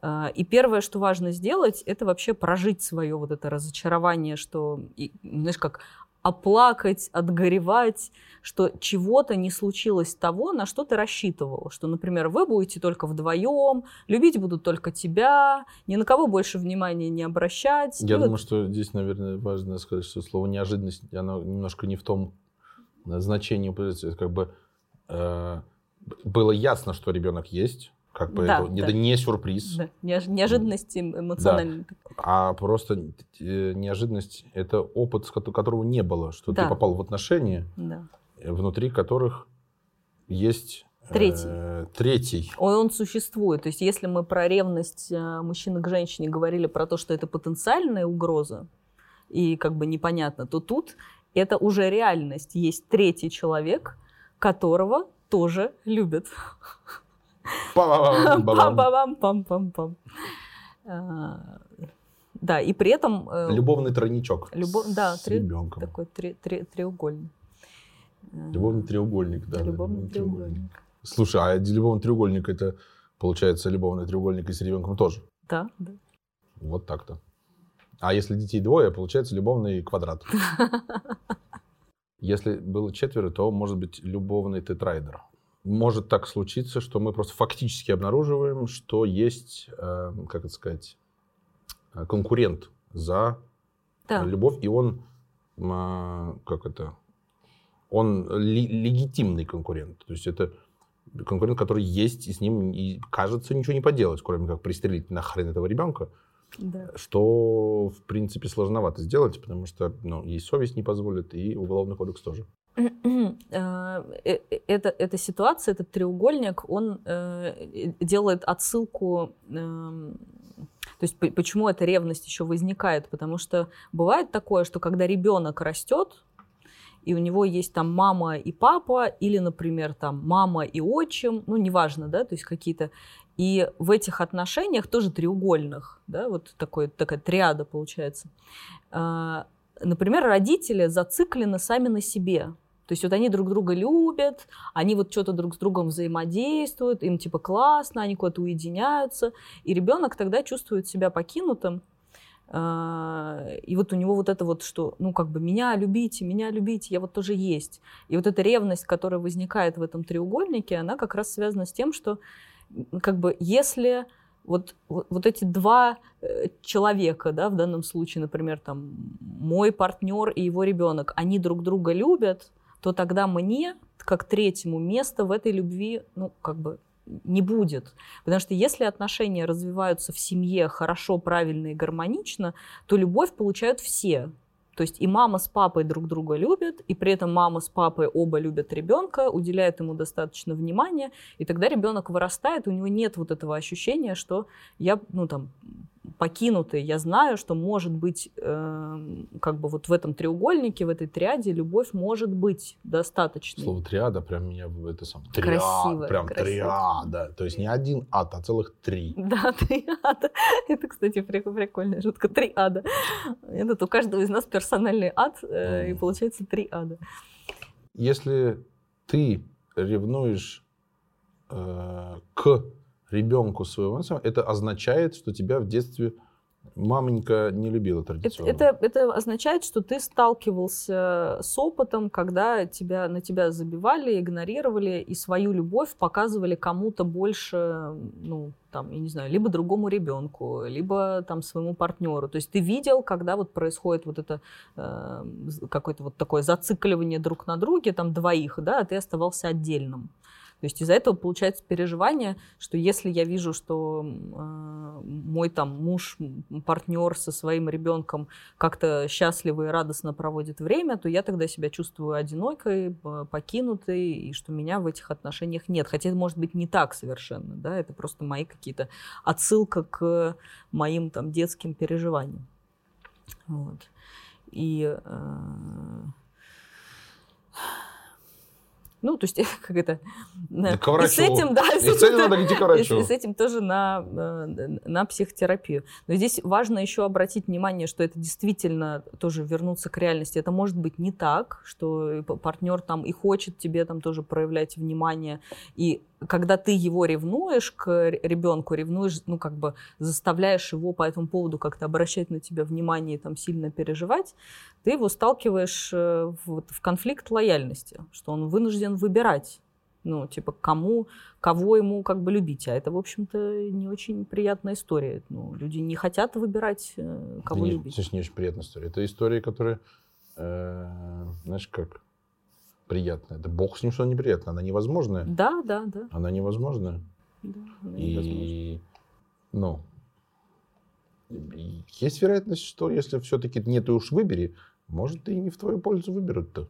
А, и первое, что важно сделать, это вообще прожить свое вот это разочарование, что, знаешь, как оплакать, отгоревать, что чего-то не случилось того, на что ты рассчитывал. Что, например, вы будете только вдвоем, любить будут только тебя, ни на кого больше внимания не обращать. Я и думаю, вот... что здесь, наверное, важно сказать, что слово неожиданность, оно немножко не в том значении, как бы э, было ясно, что ребенок есть, как бы да, это, да. это не сюрприз. Да. Неожиданность эмоциональная. Да. А просто э, неожиданность – это опыт, которого не было, что да. ты попал в отношения, да. Э, внутри которых есть Третий. Э, третий. Он, он существует. То есть если мы про ревность э, мужчины к женщине говорили про то, что это потенциальная угроза, и как бы непонятно, то тут это уже реальность. Есть третий человек, которого тоже любят. Пам-пам-пам-пам-пам. А, да, и при этом... Э, Любовный тройничок. Любов, да, с три, ребенком. Такой три, три, треугольник. Любовный треугольник, да. Любовный треугольник. Слушай, а любовный треугольник это получается любовный треугольник и с ребенком тоже? Да, да. Вот так-то. А если детей двое, получается любовный квадрат. Если было четверо, то может быть любовный тетрайдер может так случиться, что мы просто фактически обнаруживаем, что есть, э, как это сказать, э, конкурент за Да. любовь, и он, а, как это, он легитимный конкурент. То есть это конкурент, который есть, и с ним, и, кажется, ничего не поделать, кроме как пристрелить нахрен этого ребенка, Да. что, в принципе, сложновато сделать, потому что ну, и совесть не позволит, и уголовный кодекс тоже. Э, э, эта, эта ситуация, этот треугольник, он э, делает отсылку, эм, то есть по- почему эта ревность еще возникает, потому что бывает такое, что когда ребенок растет, и у него есть там мама и папа, или, например, там мама и отчим, ну, неважно, да, то есть какие-то... И в этих отношениях тоже треугольных, да, вот такой, такая триада получается. А, Например, родители зациклены сами на себе. То есть вот они друг друга любят, они вот что-то друг с другом взаимодействуют, им типа классно, они куда-то уединяются, и ребенок тогда чувствует себя покинутым, а, и вот у него вот это вот, что, ну, как бы, меня любите, меня любите, я вот тоже есть. И вот эта ревность, которая возникает в этом треугольнике, она как раз связана с тем, что, как бы, если вот, вот, вот эти два э, человека, да, в данном случае, например, там, мой партнер и его ребенок, они друг друга любят, то тогда мне, как третьему, место в этой любви, ну, как бы, не будет. Потому что если отношения развиваются в семье хорошо, правильно и гармонично, то любовь получают все. То есть и мама с папой друг друга любят, и при этом мама с папой оба любят ребенка, уделяют ему достаточно внимания, и тогда ребенок вырастает, у него нет вот этого ощущения, что я, ну там, покинутый, я знаю, что может быть, э, как бы вот в этом треугольнике, в этой триаде любовь может быть достаточной. Слово триада прям меня это сам. Красиво, Прям красиво. триада. То есть не один ад, а целых три. Да, триада. Это, кстати, прик- прикольная шутка. Три ада. Этот у каждого из нас персональный ад, э, и Мгм. получается три ада. Если ты ревнуешь э, к ребенку своего, это означает, что тебя в детстве мамонька не любила Это, традиционно. это, это означает, что ты сталкивался с опытом, когда тебя, на тебя забивали, игнорировали и свою любовь показывали кому-то больше, ну, там, я не знаю, либо другому ребенку, либо там своему партнеру. То есть ты видел, когда вот происходит вот это э, какое-то вот такое зацикливание друг на друге, там двоих, да, а ты оставался отдельным. То есть из-за этого получается переживание, что если я вижу, что э, мой там муж, партнер со своим ребенком как-то счастливо и радостно проводит время, то я тогда себя чувствую одинокой, покинутой, и что меня в этих отношениях нет. Хотя это может быть не так совершенно, да, это просто мои какие-то отсылка к моим там детским переживаниям. Вот. И э, ну, то есть, как это... Да к и врачу. с этим, да, И с этим надо идти к и с- врачу. и с этим тоже на, э, на психотерапию. Но здесь важно еще обратить внимание, что это действительно тоже вернуться к реальности. Это может быть не так, что партнер там и хочет тебе там тоже проявлять внимание. И когда ты его ревнуешь к ребенку, ревнуешь, ну как бы заставляешь его по этому поводу как-то обращать на тебя внимание и там сильно переживать, ты его сталкиваешь э, в, в конфликт лояльности, что он вынужден выбирать ну, типа, кому, кого ему как бы любить. А это, в общем-то, не очень приятная история. Ну, люди не хотят выбирать, э, Это кого не, любить. слушай, не очень приятная история. Это история, которая, э, знаешь, как приятная. Да бог с ним, что она неприятная. Она невозможная. Да, да, да. Она невозможная. да она. И, ну, есть вероятность, что если все-таки не ты уж выбери, может, и не в твою пользу выберут-то.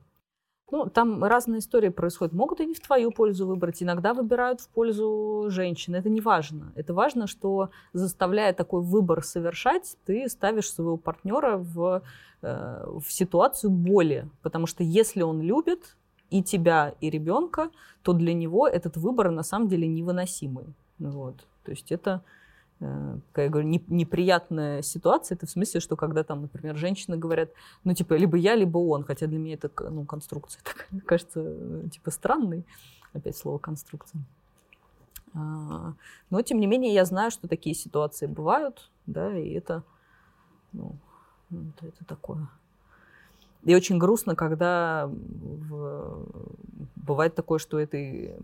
Ну, там разные истории происходят. Могут и не в твою пользу выбрать. Иногда выбирают в пользу женщины. Это не важно. Это важно, что заставляя такой выбор совершать, ты ставишь своего партнера в, э, в ситуацию боли. Потому что если он любит и тебя, и ребенка, то для него этот выбор на самом деле невыносимый. Вот. То есть это э, как я говорю, не- неприятная ситуация. Это в смысле, что когда там, например, женщины говорят, ну, типа, либо я, либо он, хотя для меня это, ну, конструкция такая, кажется, э, типа, странной, опять слово конструкция. А, Но, тем не менее, я знаю, что такие ситуации бывают, да, и это, ну, это, это такое. И очень грустно, когда в- бывает такое, что этой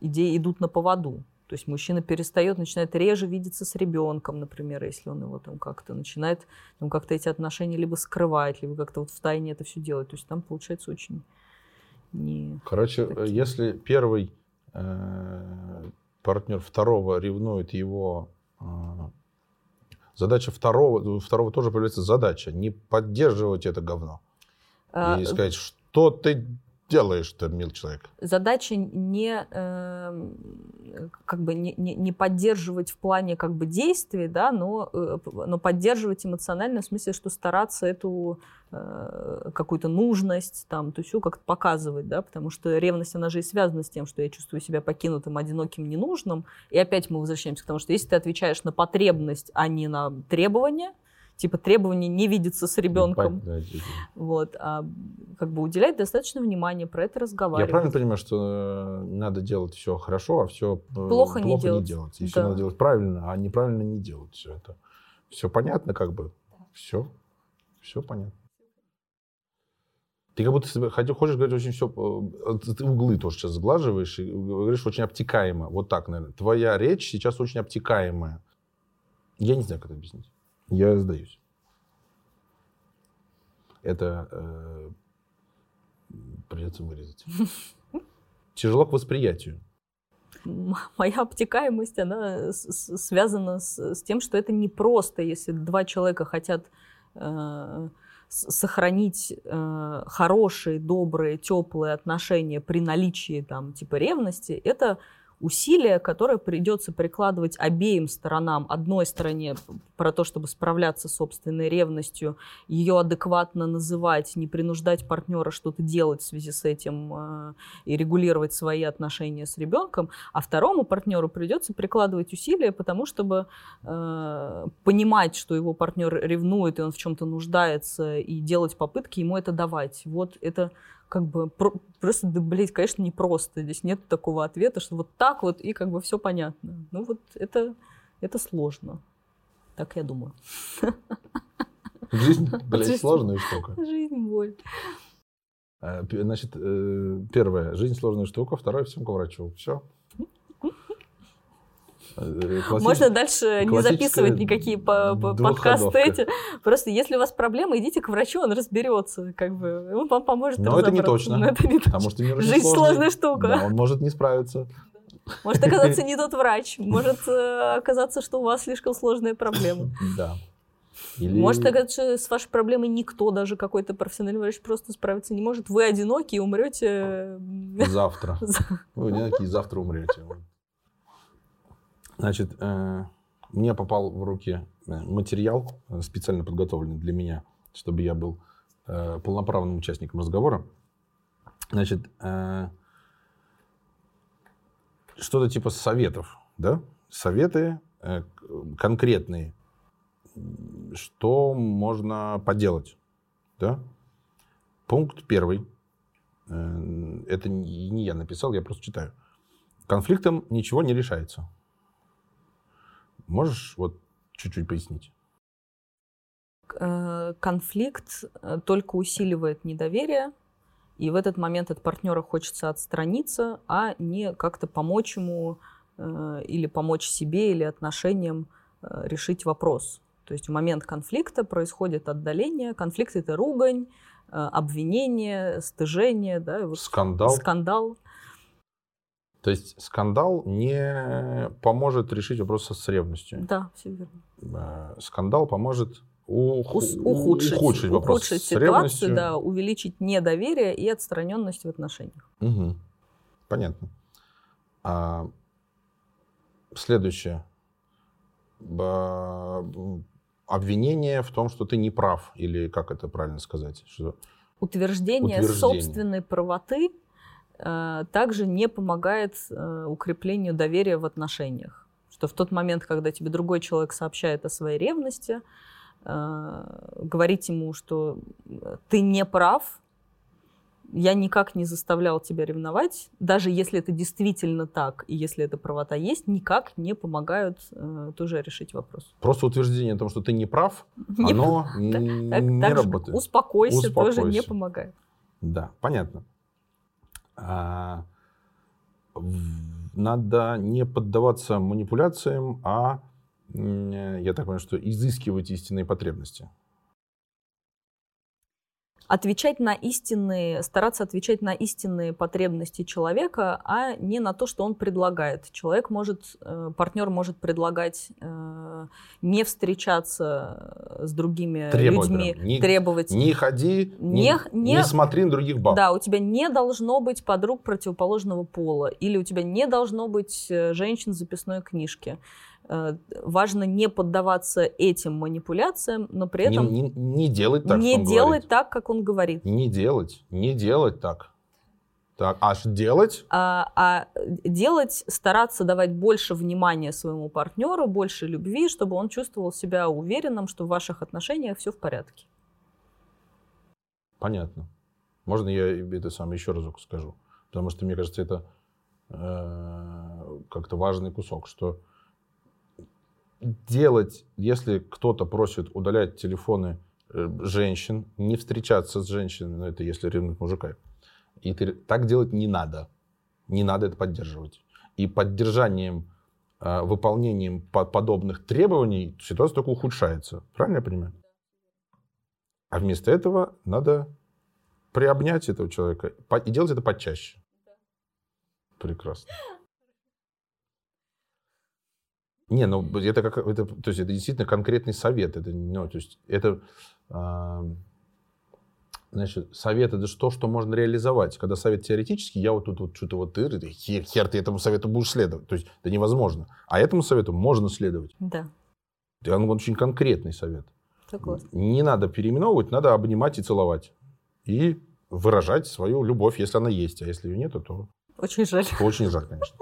идеи идут на поводу. То есть мужчина перестает, начинает реже видеться с ребенком, например, если он его там как-то начинает там как-то эти отношения либо скрывать, либо как-то вот в тайне это все делать. То есть там получается очень не... Короче, такие. если первый э, партнер второго ревнует его, э, задача второго, второго тоже появляется задача не поддерживать это говно. А, и сказать, что ты делаешь-то, мил человек? Задача не, э, как бы не, не, не поддерживать в плане как бы действий, да, но, э, но поддерживать эмоционально, в смысле, что стараться эту э, какую-то нужность, там, то все как-то показывать, да, потому что ревность, она же и связана с тем, что я чувствую себя покинутым, одиноким, ненужным. И опять мы возвращаемся к тому, что если ты отвечаешь на потребность, а не на требования, типа требования не видеться с ребенком. Да, вот, а как бы уделять достаточно внимания, про это разговаривать. Я правильно понимаю, что э, надо делать все хорошо, а все э, плохо, плохо не, делать. не делать. И все надо делать правильно, а неправильно не делать все это. Все понятно, как бы. Все. Все понятно. Ты как будто себе хочешь говорить очень все, э, ты углы тоже сейчас сглаживаешь и говоришь очень обтекаемо. Вот так, наверное. Твоя речь сейчас очень обтекаемая. Я не знаю, как это объяснить. Я сдаюсь. Это э, придется вырезать. Тяжело к восприятию. Моя обтекаемость, она связана с, с тем, что это не просто, если два человека хотят э, сохранить э, хорошие, добрые, теплые отношения при наличии там типа ревности, это усилия, которые придется прикладывать обеим сторонам. Одной стороне про то, чтобы справляться с собственной ревностью, ее адекватно называть, не принуждать партнера что-то делать в связи с этим э, и регулировать свои отношения с ребенком, а второму партнеру придется прикладывать усилия, потому чтобы э, понимать, что его партнер ревнует и он в чем-то нуждается, и делать попытки ему это давать. Вот это как бы про, просто, да, блядь, конечно, не просто. Здесь нет такого ответа, что вот так вот и как бы все понятно. Ну вот это, это сложно. Так я думаю. Жизнь, блядь, Жизнь, сложная штука. Жизнь боль. А, значит, э, первое, жизнь сложная штука, второе, всем к врачу. Все. Э, Можно дальше не записывать никакие подкасты эти. Просто если у вас проблемы, идите к врачу, он разберется, как бы, он вам поможет Но это не точно. Но это не Потому что Жизнь сложная штука. Да, он может не справиться. Может оказаться не тот врач. Может э, оказаться, что у вас слишком сложные проблемы. Да. Или... Может оказаться, с вашей проблемой никто, даже какой-то профессиональный врач просто справиться не может. Вы одиноки и умрете... Завтра. Вы одиноки и завтра умрете. Значит, э, мне попал в руки э, материал, э, специально подготовленный для меня, чтобы я был полноправным участником разговора. Значит, что-то типа советов, да? Советы конкретные, что можно поделать, да? Пункт первый. Это не я написал, я просто читаю. Конфликтом ничего не решается. Можешь вот чуть-чуть пояснить? Э, конфликт э, только усиливает недоверие, и в этот момент от партнера хочется отстраниться, а не как-то помочь ему э, или помочь себе или отношениям решить вопрос. То есть в момент конфликта происходит отдаление. Конфликт — это ругань, обвинение, стыжение. Да, вот скандал. Скандал. То есть скандал не поможет решить вопрос с ревностью. Да, все верно. Э, скандал поможет ух... ухудшить, ухудшить вопрос ухудшить с ситуацию, ревностью. да, увеличить недоверие и отстраненность в отношениях. Угу. Понятно. А, следующее. Обвинение в том, что ты не прав, или как это правильно сказать? Что... Утверждение, Утверждение собственной правоты также не помогает э, укреплению доверия в отношениях. Что в тот момент, когда тебе другой человек сообщает о своей ревности, э, говорить ему, что ты не прав, я никак не заставлял тебя ревновать, даже если это действительно так, и если эта правота есть, никак не помогают э, тоже решить вопрос. Просто утверждение о том, что ты не прав, не оно не работает. Успокойся, тоже не помогает. Да, понятно. А, надо не поддаваться манипуляциям, а, я так понимаю, что изыскивать истинные потребности отвечать на истинные, стараться отвечать на истинные потребности человека, а не на то, что он предлагает. Человек может, э, партнер может предлагать э, не встречаться с другими требовать людьми, прям. Не, требовать. Не ходи, не, не, не смотри на других баб. Да, у тебя не должно быть подруг противоположного пола, или у тебя не должно быть э, женщин в записной книжке. Э, важно не поддаваться этим манипуляциям, но при этом не, не, не делать так, не делать говорит. так, как он говорит. Не делать, не делать так. Так, аж делать? А, а делать, стараться давать больше внимания своему партнеру, больше любви, чтобы он чувствовал себя уверенным, что в ваших отношениях все в порядке. Понятно. Можно я это сам еще разок скажу? Потому что, мне кажется, это э, как-то важный кусок, что делать, если кто-то просит удалять телефоны э, женщин, не встречаться с женщинами, ну это если ревнует мужика, и ты, так делать не надо. Не надо это поддерживать. И поддержанием, э, выполнением подобных требований ситуация только ухудшается. Правильно я понимаю? А вместо этого надо приобнять этого человека и делать это почаще. Прекрасно. Не, ну это как это, то есть это действительно конкретный совет. Это, ну, то есть это э, значит, совет это же то, что можно реализовать. Когда совет теоретический, я вот тут вот что-то вот ты, хер, хер ты этому совету будешь следовать. То есть это невозможно. А этому совету можно следовать. Да. Он очень конкретный совет. Согласна. Не надо переименовывать, надо обнимать и целовать. И выражать свою любовь, если она есть. А если ее нет, то... Очень жаль. Очень жаль, конечно.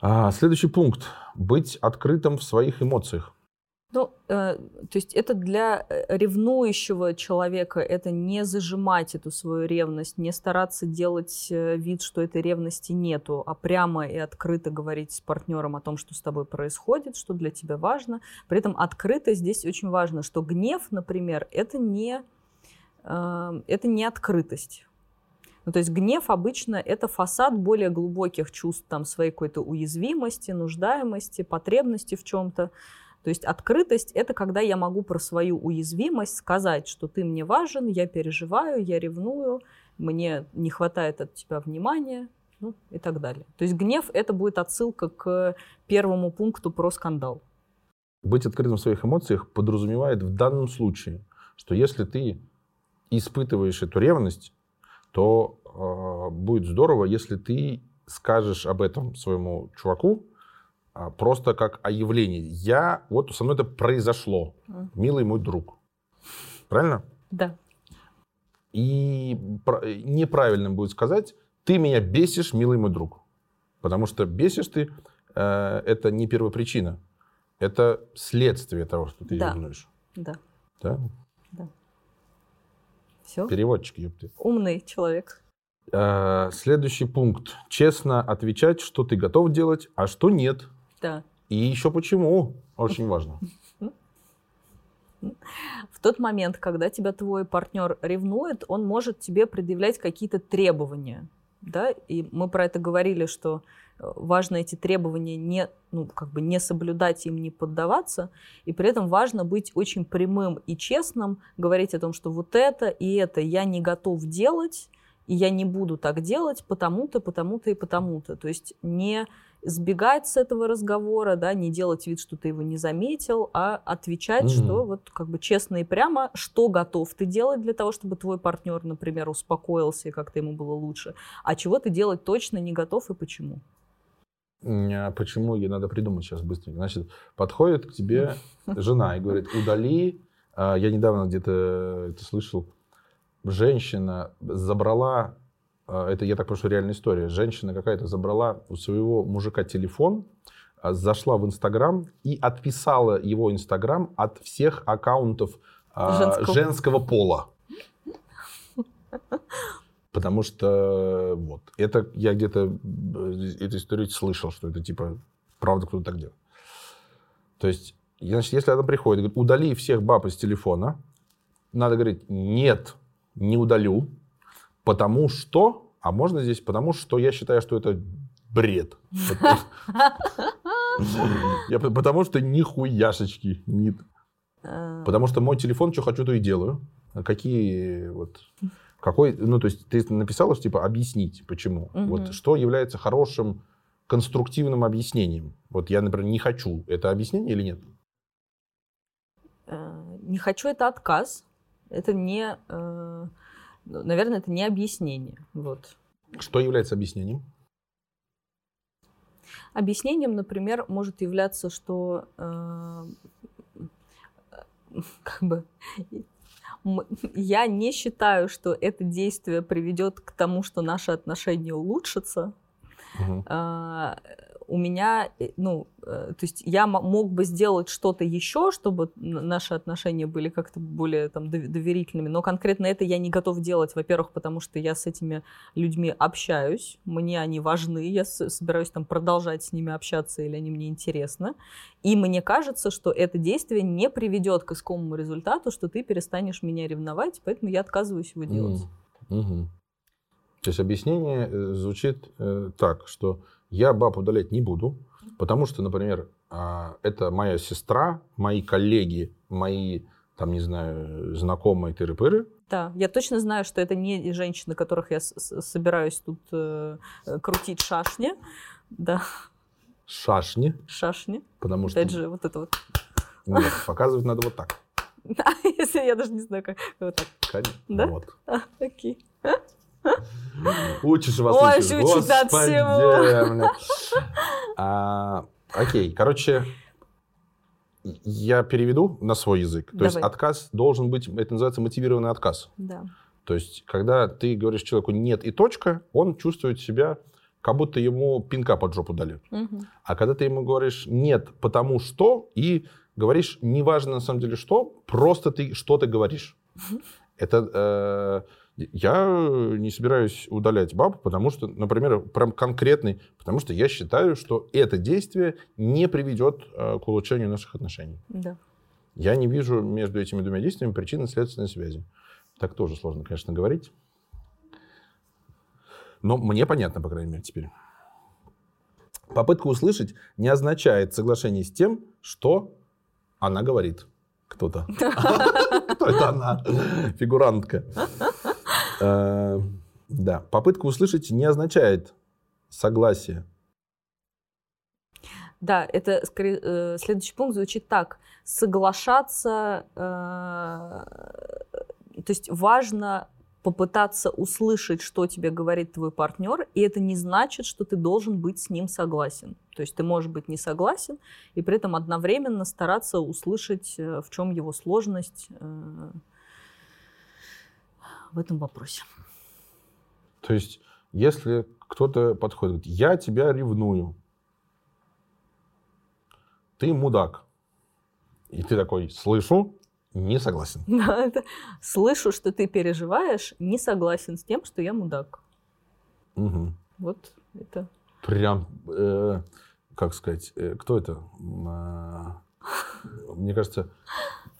А, следующий пункт. Быть открытым в своих эмоциях. Ну, э, то есть это для э, ревнующего человека, это не зажимать эту свою ревность, не стараться делать э, вид, что этой ревности нету, а прямо и открыто говорить с партнером о том, что с тобой происходит, что для тебя важно. При этом открыто здесь очень важно, что гнев, например, это не, э, это не открытость. Ну, то есть гнев обычно это фасад более глубоких чувств, там, своей какой-то уязвимости, нуждаемости, потребности в чем-то. То есть открытость — это когда я могу про свою уязвимость сказать, что ты мне важен, я переживаю, я ревную, мне не хватает от тебя внимания, ну и так далее. То есть гнев — это будет отсылка к первому пункту про скандал. Быть открытым в своих эмоциях подразумевает в данном случае, что если ты испытываешь эту ревность, то э, будет здорово, если ты скажешь об этом своему чуваку э, просто как о явлении. Я, вот со мной это произошло, mm. милый мой друг. Правильно? Да. И неправильным будет сказать, ты меня бесишь, милый мой друг. Потому что бесишь ты, э, это не первопричина. Это следствие того, что ты да. ревнуешь. Да. Да? Да. Все. Переводчик, ёпты. Умный человек. А, следующий пункт. Честно отвечать, что ты готов делать, а что нет. Да. И еще почему. Очень важно. В тот момент, когда тебя твой партнер ревнует, он может тебе предъявлять какие-то требования. Да? И мы про это говорили, что важно эти требования не, ну, как бы не соблюдать им, не поддаваться, и при этом важно быть очень прямым и честным, говорить о том, что вот это и это я не готов делать, и я не буду так делать потому-то, потому-то и потому-то. То есть не сбегать с этого разговора, да, не делать вид, что ты его не заметил, а отвечать, mm-hmm. что вот как бы честно и прямо, что готов ты делать для того, чтобы твой партнер, например, успокоился и как-то ему было лучше, а чего ты делать точно не готов и почему. А почему ей надо придумать сейчас быстренько? Значит, подходит к тебе жена и говорит, удали. А, я недавно где-то это слышал. Женщина забрала, а, это я так прошу реальная история, женщина какая-то забрала у своего мужика телефон, зашла в Инстаграм и отписала его Инстаграм от всех аккаунтов женского, женского пола. Потому что вот, это я где-то э, эту историю слышал, что это типа правда кто-то так делает. То есть, значит, если она приходит говорит, удали всех баб из телефона, надо говорить, нет, не удалю, потому что, а можно здесь, потому что я считаю, что это бред. Потому что нихуяшечки нет. Э, Потому что мой телефон, что хочу, то и делаю. А Какие вот... Какой, ну, то есть ты написала, что, типа, объяснить, почему. Мгм. Вот что является хорошим конструктивным объяснением? Вот я, например, не хочу. Это объяснение или нет? э, Не хочу это отказ. Это не, э, ну, наверное, это не объяснение. Вот. Что является объяснением? Объяснением, например, может являться, что э, как бы я не считаю, что это действие приведет к тому, что наши отношения улучшатся. Мгм. А, у меня, э, ну, э, то есть я мог бы сделать что-то еще, чтобы наши отношения были как-то более там дов- доверительными, но конкретно это я не готов делать, во-первых, потому что я с этими людьми общаюсь, мне они важны, я собираюсь там продолжать с ними общаться, или они мне интересны, и мне кажется, что это действие не приведет к искомому результату, что ты перестанешь меня ревновать, поэтому я отказываюсь его делать. Мгм. То есть объяснение э, звучит так, что я баб удалять не буду, потому что, например, а, это моя сестра, мои коллеги, мои, там, не знаю, знакомые тыры-пыры. Да, я точно знаю, что это не женщины, которых я собираюсь тут э, э, крутить шашни. Да, Шашни, шашни. потому что Опять же, вот это вот. нет, показывать надо вот так. Да, если я даже не знаю, как вот так. Конечно. Да? Вот. А, окей. Учишь вас, Ой, учишь. Господи, всему. бля. А, Окей, короче, я переведу на свой язык. То есть отказ должен быть, это называется мотивированный отказ. Да. То есть, когда ты говоришь человеку нет и точка, он чувствует себя, как будто ему пинка под жопу дали. Мгм. А когда ты ему говоришь нет, потому что, и говоришь, неважно на самом деле что, просто ты что-то говоришь. Это э, я не собираюсь удалять баб, потому что, например, прям конкретный, потому что я считаю, что это действие не приведет э, к улучшению наших отношений. Да. Я не вижу между этими двумя действиями причинно-следственной связи. Так тоже сложно, конечно, говорить. Но мне понятно, по крайней мере, теперь. Попытка услышать не означает соглашение с тем, что она говорит. Кто-то. Кто это она? Фигурантка. Э, Да. Попытка услышать не означает согласие. Да, это скорее, э, следующий пункт звучит так. Соглашаться, э, то есть важно попытаться услышать, что тебе говорит твой партнер, и это не значит, что ты должен быть с ним согласен. То есть ты можешь быть не согласен, и при этом одновременно стараться услышать, э, в чем его сложность э, в этом вопросе. То есть, если кто-то подходит, говорит, я тебя ревную, ты мудак. И ты такой, слышу, не согласен. Да, это- Слышу, что ты переживаешь, не согласен с тем, что я мудак. Мгм. Вот это. Прям, э, как сказать, э, кто это? А, Мне кажется,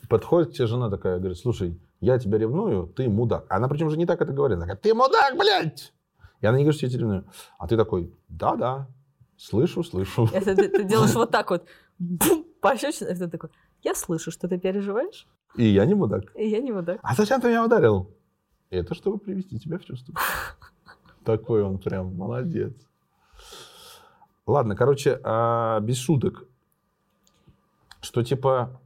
подходит тебе жена такая, говорит, слушай, я тебя ревную, ты мудак. Она причем же не так это говорит. Она говорит, ты мудак, блядь! И она не говорит, что я тебя ревную. А ты такой, да-да, слышу, слышу. Это ты, ты делаешь вот так вот. Бум, пощечина, и ты такой, я слышу, что ты переживаешь, И я не мудак. и я не мудак. А зачем ты меня ударил? Это чтобы привести тебя в чувство. Такой он прям молодец. Ладно, короче, а, без шуток. Что типа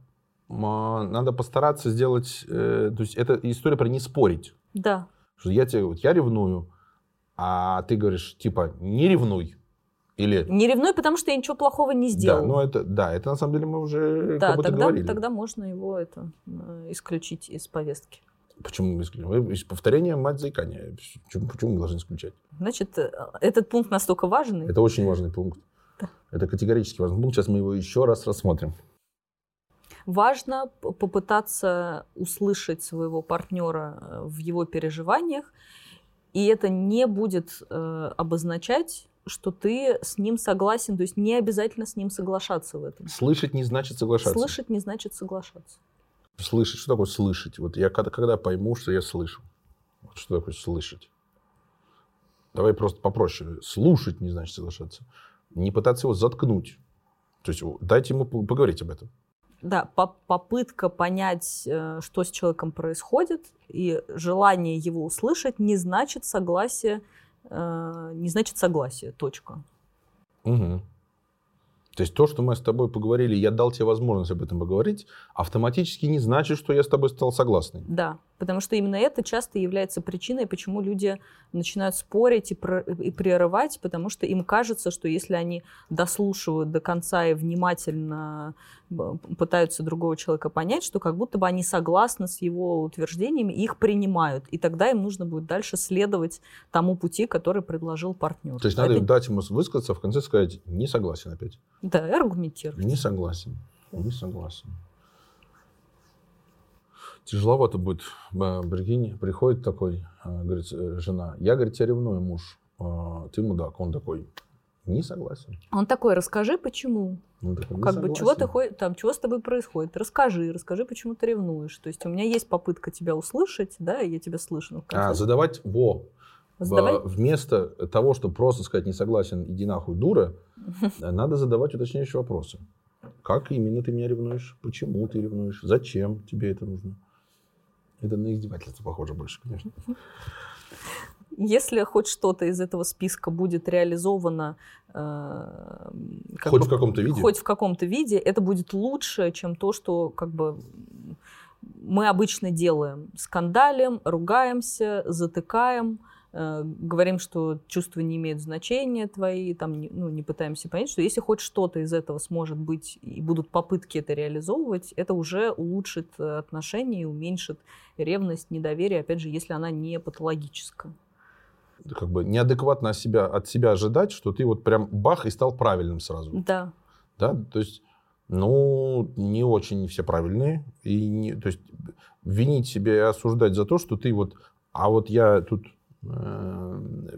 надо постараться сделать... э, то есть это история про не спорить. Да, Что я тебе вот я ревную, а ты говоришь типа не ревнуй. Или не ревнуй, потому что я ничего плохого не сделал. да, ну это да, это на самом деле мы уже Да, как будто тогда, говорили. тогда можно его это исключить из повестки. Почему? Вы- Повторение мать заикания. Почему, почему мы должны исключать? Значит, э, этот пункт настолько важный. Это очень важный пункт. Да. Это категорически важный пункт. Сейчас мы его еще раз рассмотрим. Важно попытаться услышать своего партнера э, в его переживаниях, и это не будет э, обозначать, что ты с ним согласен, то есть не обязательно с ним соглашаться в этом. Слышать не значит соглашаться. Слышать не значит соглашаться. Слышать. Что такое слышать? Вот я когда, когда пойму, что я слышу. Вот что такое слышать? Давай просто попроще. Слушать не значит соглашаться. Не пытаться его заткнуть. То есть дайте ему поговорить об этом. Да, по попытка понять, э, что с человеком происходит, и желание его услышать не значит согласие, э, не значит согласие, точка. Угу. То есть то, что мы с тобой поговорили, я дал тебе возможность об этом поговорить, автоматически не значит, что я с тобой стал согласным. Да, потому что именно это часто является причиной, почему люди начинают спорить и, про, и прерывать, потому что им кажется, что если они дослушивают до конца и внимательно пытаются другого человека понять, что как будто бы они согласны с его утверждениями, их принимают, и тогда им нужно будет дальше следовать тому пути, который предложил партнер. То есть надо это... дать ему высказаться, в конце сказать «не согласен опять». Да, и аргументировать. Не согласен, не согласен. Тяжеловато будет. Прикинь, приходит такой, а, говорит, э, жена, я, говорит, тебя ревную, муж, а, ты мудак. Он такой, не согласен. Он такой, расскажи, почему. Он такой, как бы, чего ты ходишь, там, чего с тобой происходит? Расскажи, расскажи, почему ты ревнуешь. То есть у меня есть попытка тебя услышать, да, и я тебя слышу. А, задавать, во, Задавай. Вместо того, чтобы просто сказать не согласен, иди нахуй, дура, надо задавать уточняющие вопросы. Как именно ты меня ревнуешь? Почему ты ревнуешь? Зачем тебе это нужно? Это на издевательство похоже больше, конечно. Если хоть что-то из этого списка будет реализовано э, хоть бы, в каком-то виде, хоть в каком-то виде, это будет лучше, чем то, что как бы мы обычно делаем: скандалим, ругаемся, затыкаем Э, говорим, что чувства не имеют значения твои, там, ну, не пытаемся понять, что если хоть что-то из этого сможет быть и будут попытки это реализовывать, это уже улучшит э, отношения и уменьшит ревность, недоверие, опять же, если она не патологическая. Как бы неадекватно от себя, от себя ожидать, что ты вот прям бах и стал правильным сразу. Да. Да, то есть, ну, не очень все правильные. И не, то есть, винить себя и осуждать за то, что ты вот, а вот я тут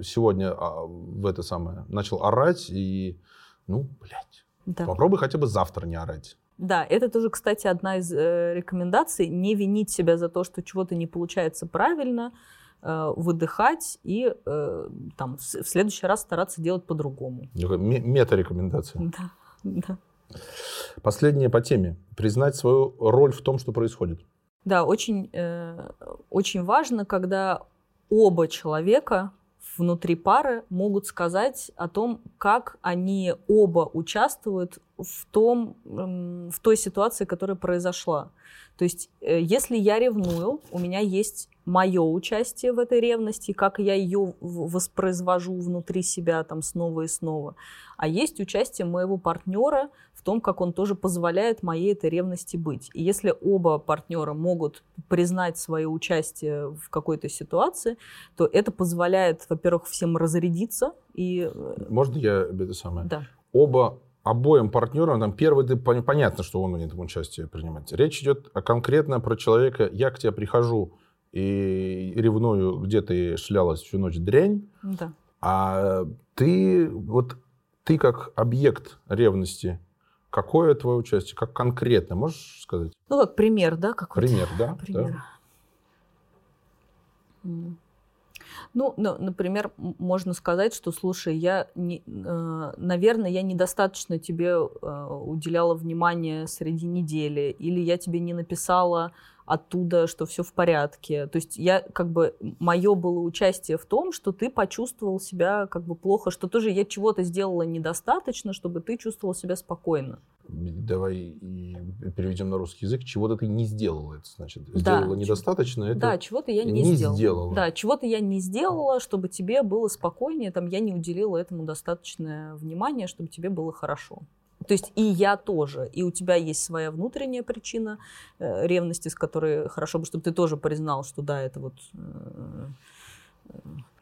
сегодня а, в это самое начал орать и, ну, блядь, да. попробуй хотя бы завтра не орать. Да, это тоже, кстати, одна из э, рекомендаций. Не винить себя за то, что чего-то не получается правильно, э, выдыхать и э, там, в, в следующий раз стараться делать по-другому. Мета-рекомендация. Да, да. Последнее по теме. Признать свою роль в том, что происходит. Да, очень, э, очень важно, когда оба человека внутри пары могут сказать о том, как они оба участвуют в, том, в той ситуации, которая произошла. То есть, э, если я ревную, у меня есть мое участие в этой ревности, как я ее воспроизвожу внутри себя там снова и снова. А есть участие моего партнера том, как он тоже позволяет моей этой ревности быть. И если оба партнера могут признать свое участие в какой-то ситуации, то это позволяет, во-первых, всем разрядиться. И... Э, Можно я это самое? Да. Оба обоим партнерам, там, первый, ты, понятно, что он будет участие принимать. Речь идет конкретно про человека, я к тебе прихожу и ревную, где ты шлялась всю ночь дрянь, да. а ты, вот ты как объект ревности, какое твое участие, как конкретно, можешь сказать? Ну, как пример, да? Какой-то? Пример, да. Пример. Да. Ну, ну, например, можно сказать, что, слушай, я, не, э, наверное, я недостаточно тебе э, уделяла внимания среди недели, или я тебе не написала оттуда, что все в порядке. То есть я как бы мое было участие в том, что ты почувствовал себя как бы плохо, что тоже я чего-то сделала недостаточно, чтобы ты чувствовал себя спокойно. Давай переведем на русский язык. Чего-то ты не сделала, это значит. Сделала да, недостаточно, это Да, чего-то я не, не сделала. сделала. Да, чего-то я не сделала, чтобы тебе было спокойнее, там я не уделила этому достаточное внимание, чтобы тебе было хорошо. То есть и я тоже, и у тебя есть своя внутренняя причина э, ревности, с которой хорошо бы, чтобы ты тоже признал, что да, это вот... Э, э,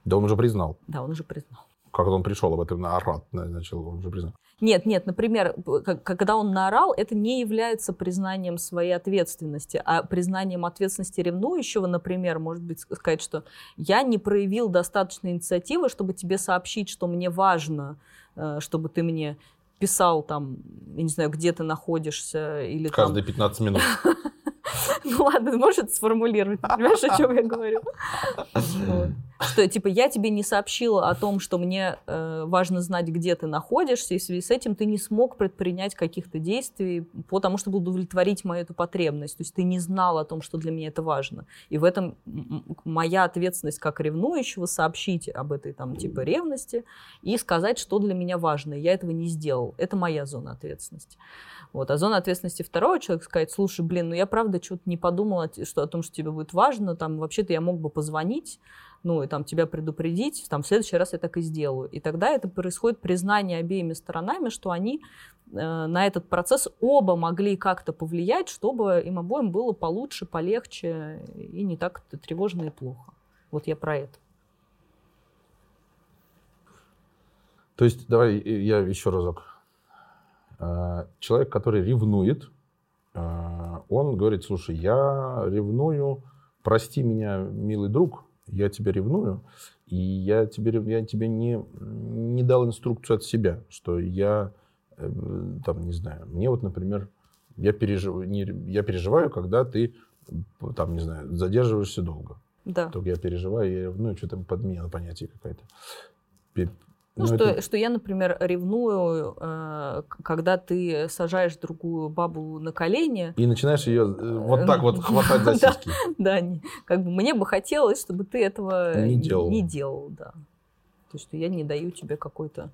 да он уже признал. Да, он уже признал. Как он пришел об этом наорать, начал, он уже признал. Нет, нет, например, когда он наорал, это не является признанием своей ответственности, а признанием ответственности ревнующего, например, может быть сказать, что я не проявил достаточно инициативы, чтобы тебе сообщить, что мне важно, э, чтобы ты мне писал там, я не знаю, где ты находишься. Или Каждые там... 15 минут. Ну ладно, может сформулировать, понимаешь, о чем я говорю? Что, типа, я тебе не сообщила о том, что мне э, важно знать, где ты находишься, и в связи с этим ты не смог предпринять каких-то действий потому, чтобы удовлетворить мою эту потребность. То есть ты не знал о том, что для меня это важно. И в этом моя ответственность как ревнующего сообщить об этой, там, типа, ревности и сказать, что для меня важно. Я этого не сделал. Это моя зона ответственности. Вот. А зона ответственности второго человека сказать, слушай, блин, ну я правда что-то не подумала что, о том, что тебе будет важно, там вообще-то я мог бы позвонить, ну и там тебя предупредить, там в следующий раз я так и сделаю. И тогда это происходит признание обеими сторонами, что они э, на этот процесс оба могли как-то повлиять, чтобы им обоим было получше, полегче и не так тревожно и плохо. Вот я про это. То есть, давай я еще разок Э, человек, который ревнует, э, он говорит, слушай, я ревную, прости меня, милый друг, я тебя ревную, и я тебе, я тебе не, не дал инструкцию от себя, что я, э, там, не знаю, мне вот, например, я, пережив, не, я переживаю, когда ты, там, не знаю, задерживаешься долго. Да. Только я переживаю, я ревную, что-то подмена понятие какая-то. Ну, ну, что, это... что я, например, ревную, э, когда ты сажаешь другую бабу на колени. И начинаешь ее э, вот так вот хватать за сиськи. Да, как бы мне бы хотелось, чтобы ты этого не делал. Не делал, да. То есть, что я не даю тебе какой-то...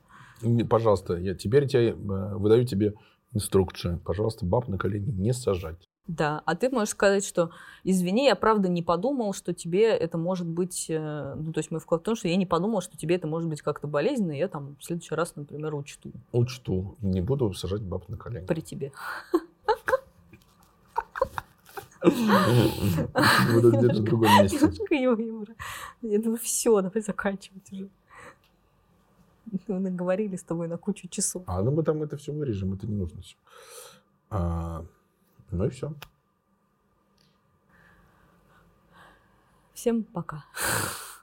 Пожалуйста, я теперь тебе, э, выдаю тебе инструкцию. Пожалуйста, баб на колени не сажать. Да, а ты можешь сказать, что извини, я правда не подумал, что тебе это может быть, э, ну то есть мой вклад в том, что я не подумал, что тебе это может быть как-то болезненно, и я там в следующий раз, например, учту. Учту, не буду сажать баб на колени. При тебе. Буду где-то в другом месте. Я думаю, все, давай заканчивать уже. Мы наговорили с тобой на кучу часов. А ну мы там это все вырежем, это не нужно ну и все. Всем пока.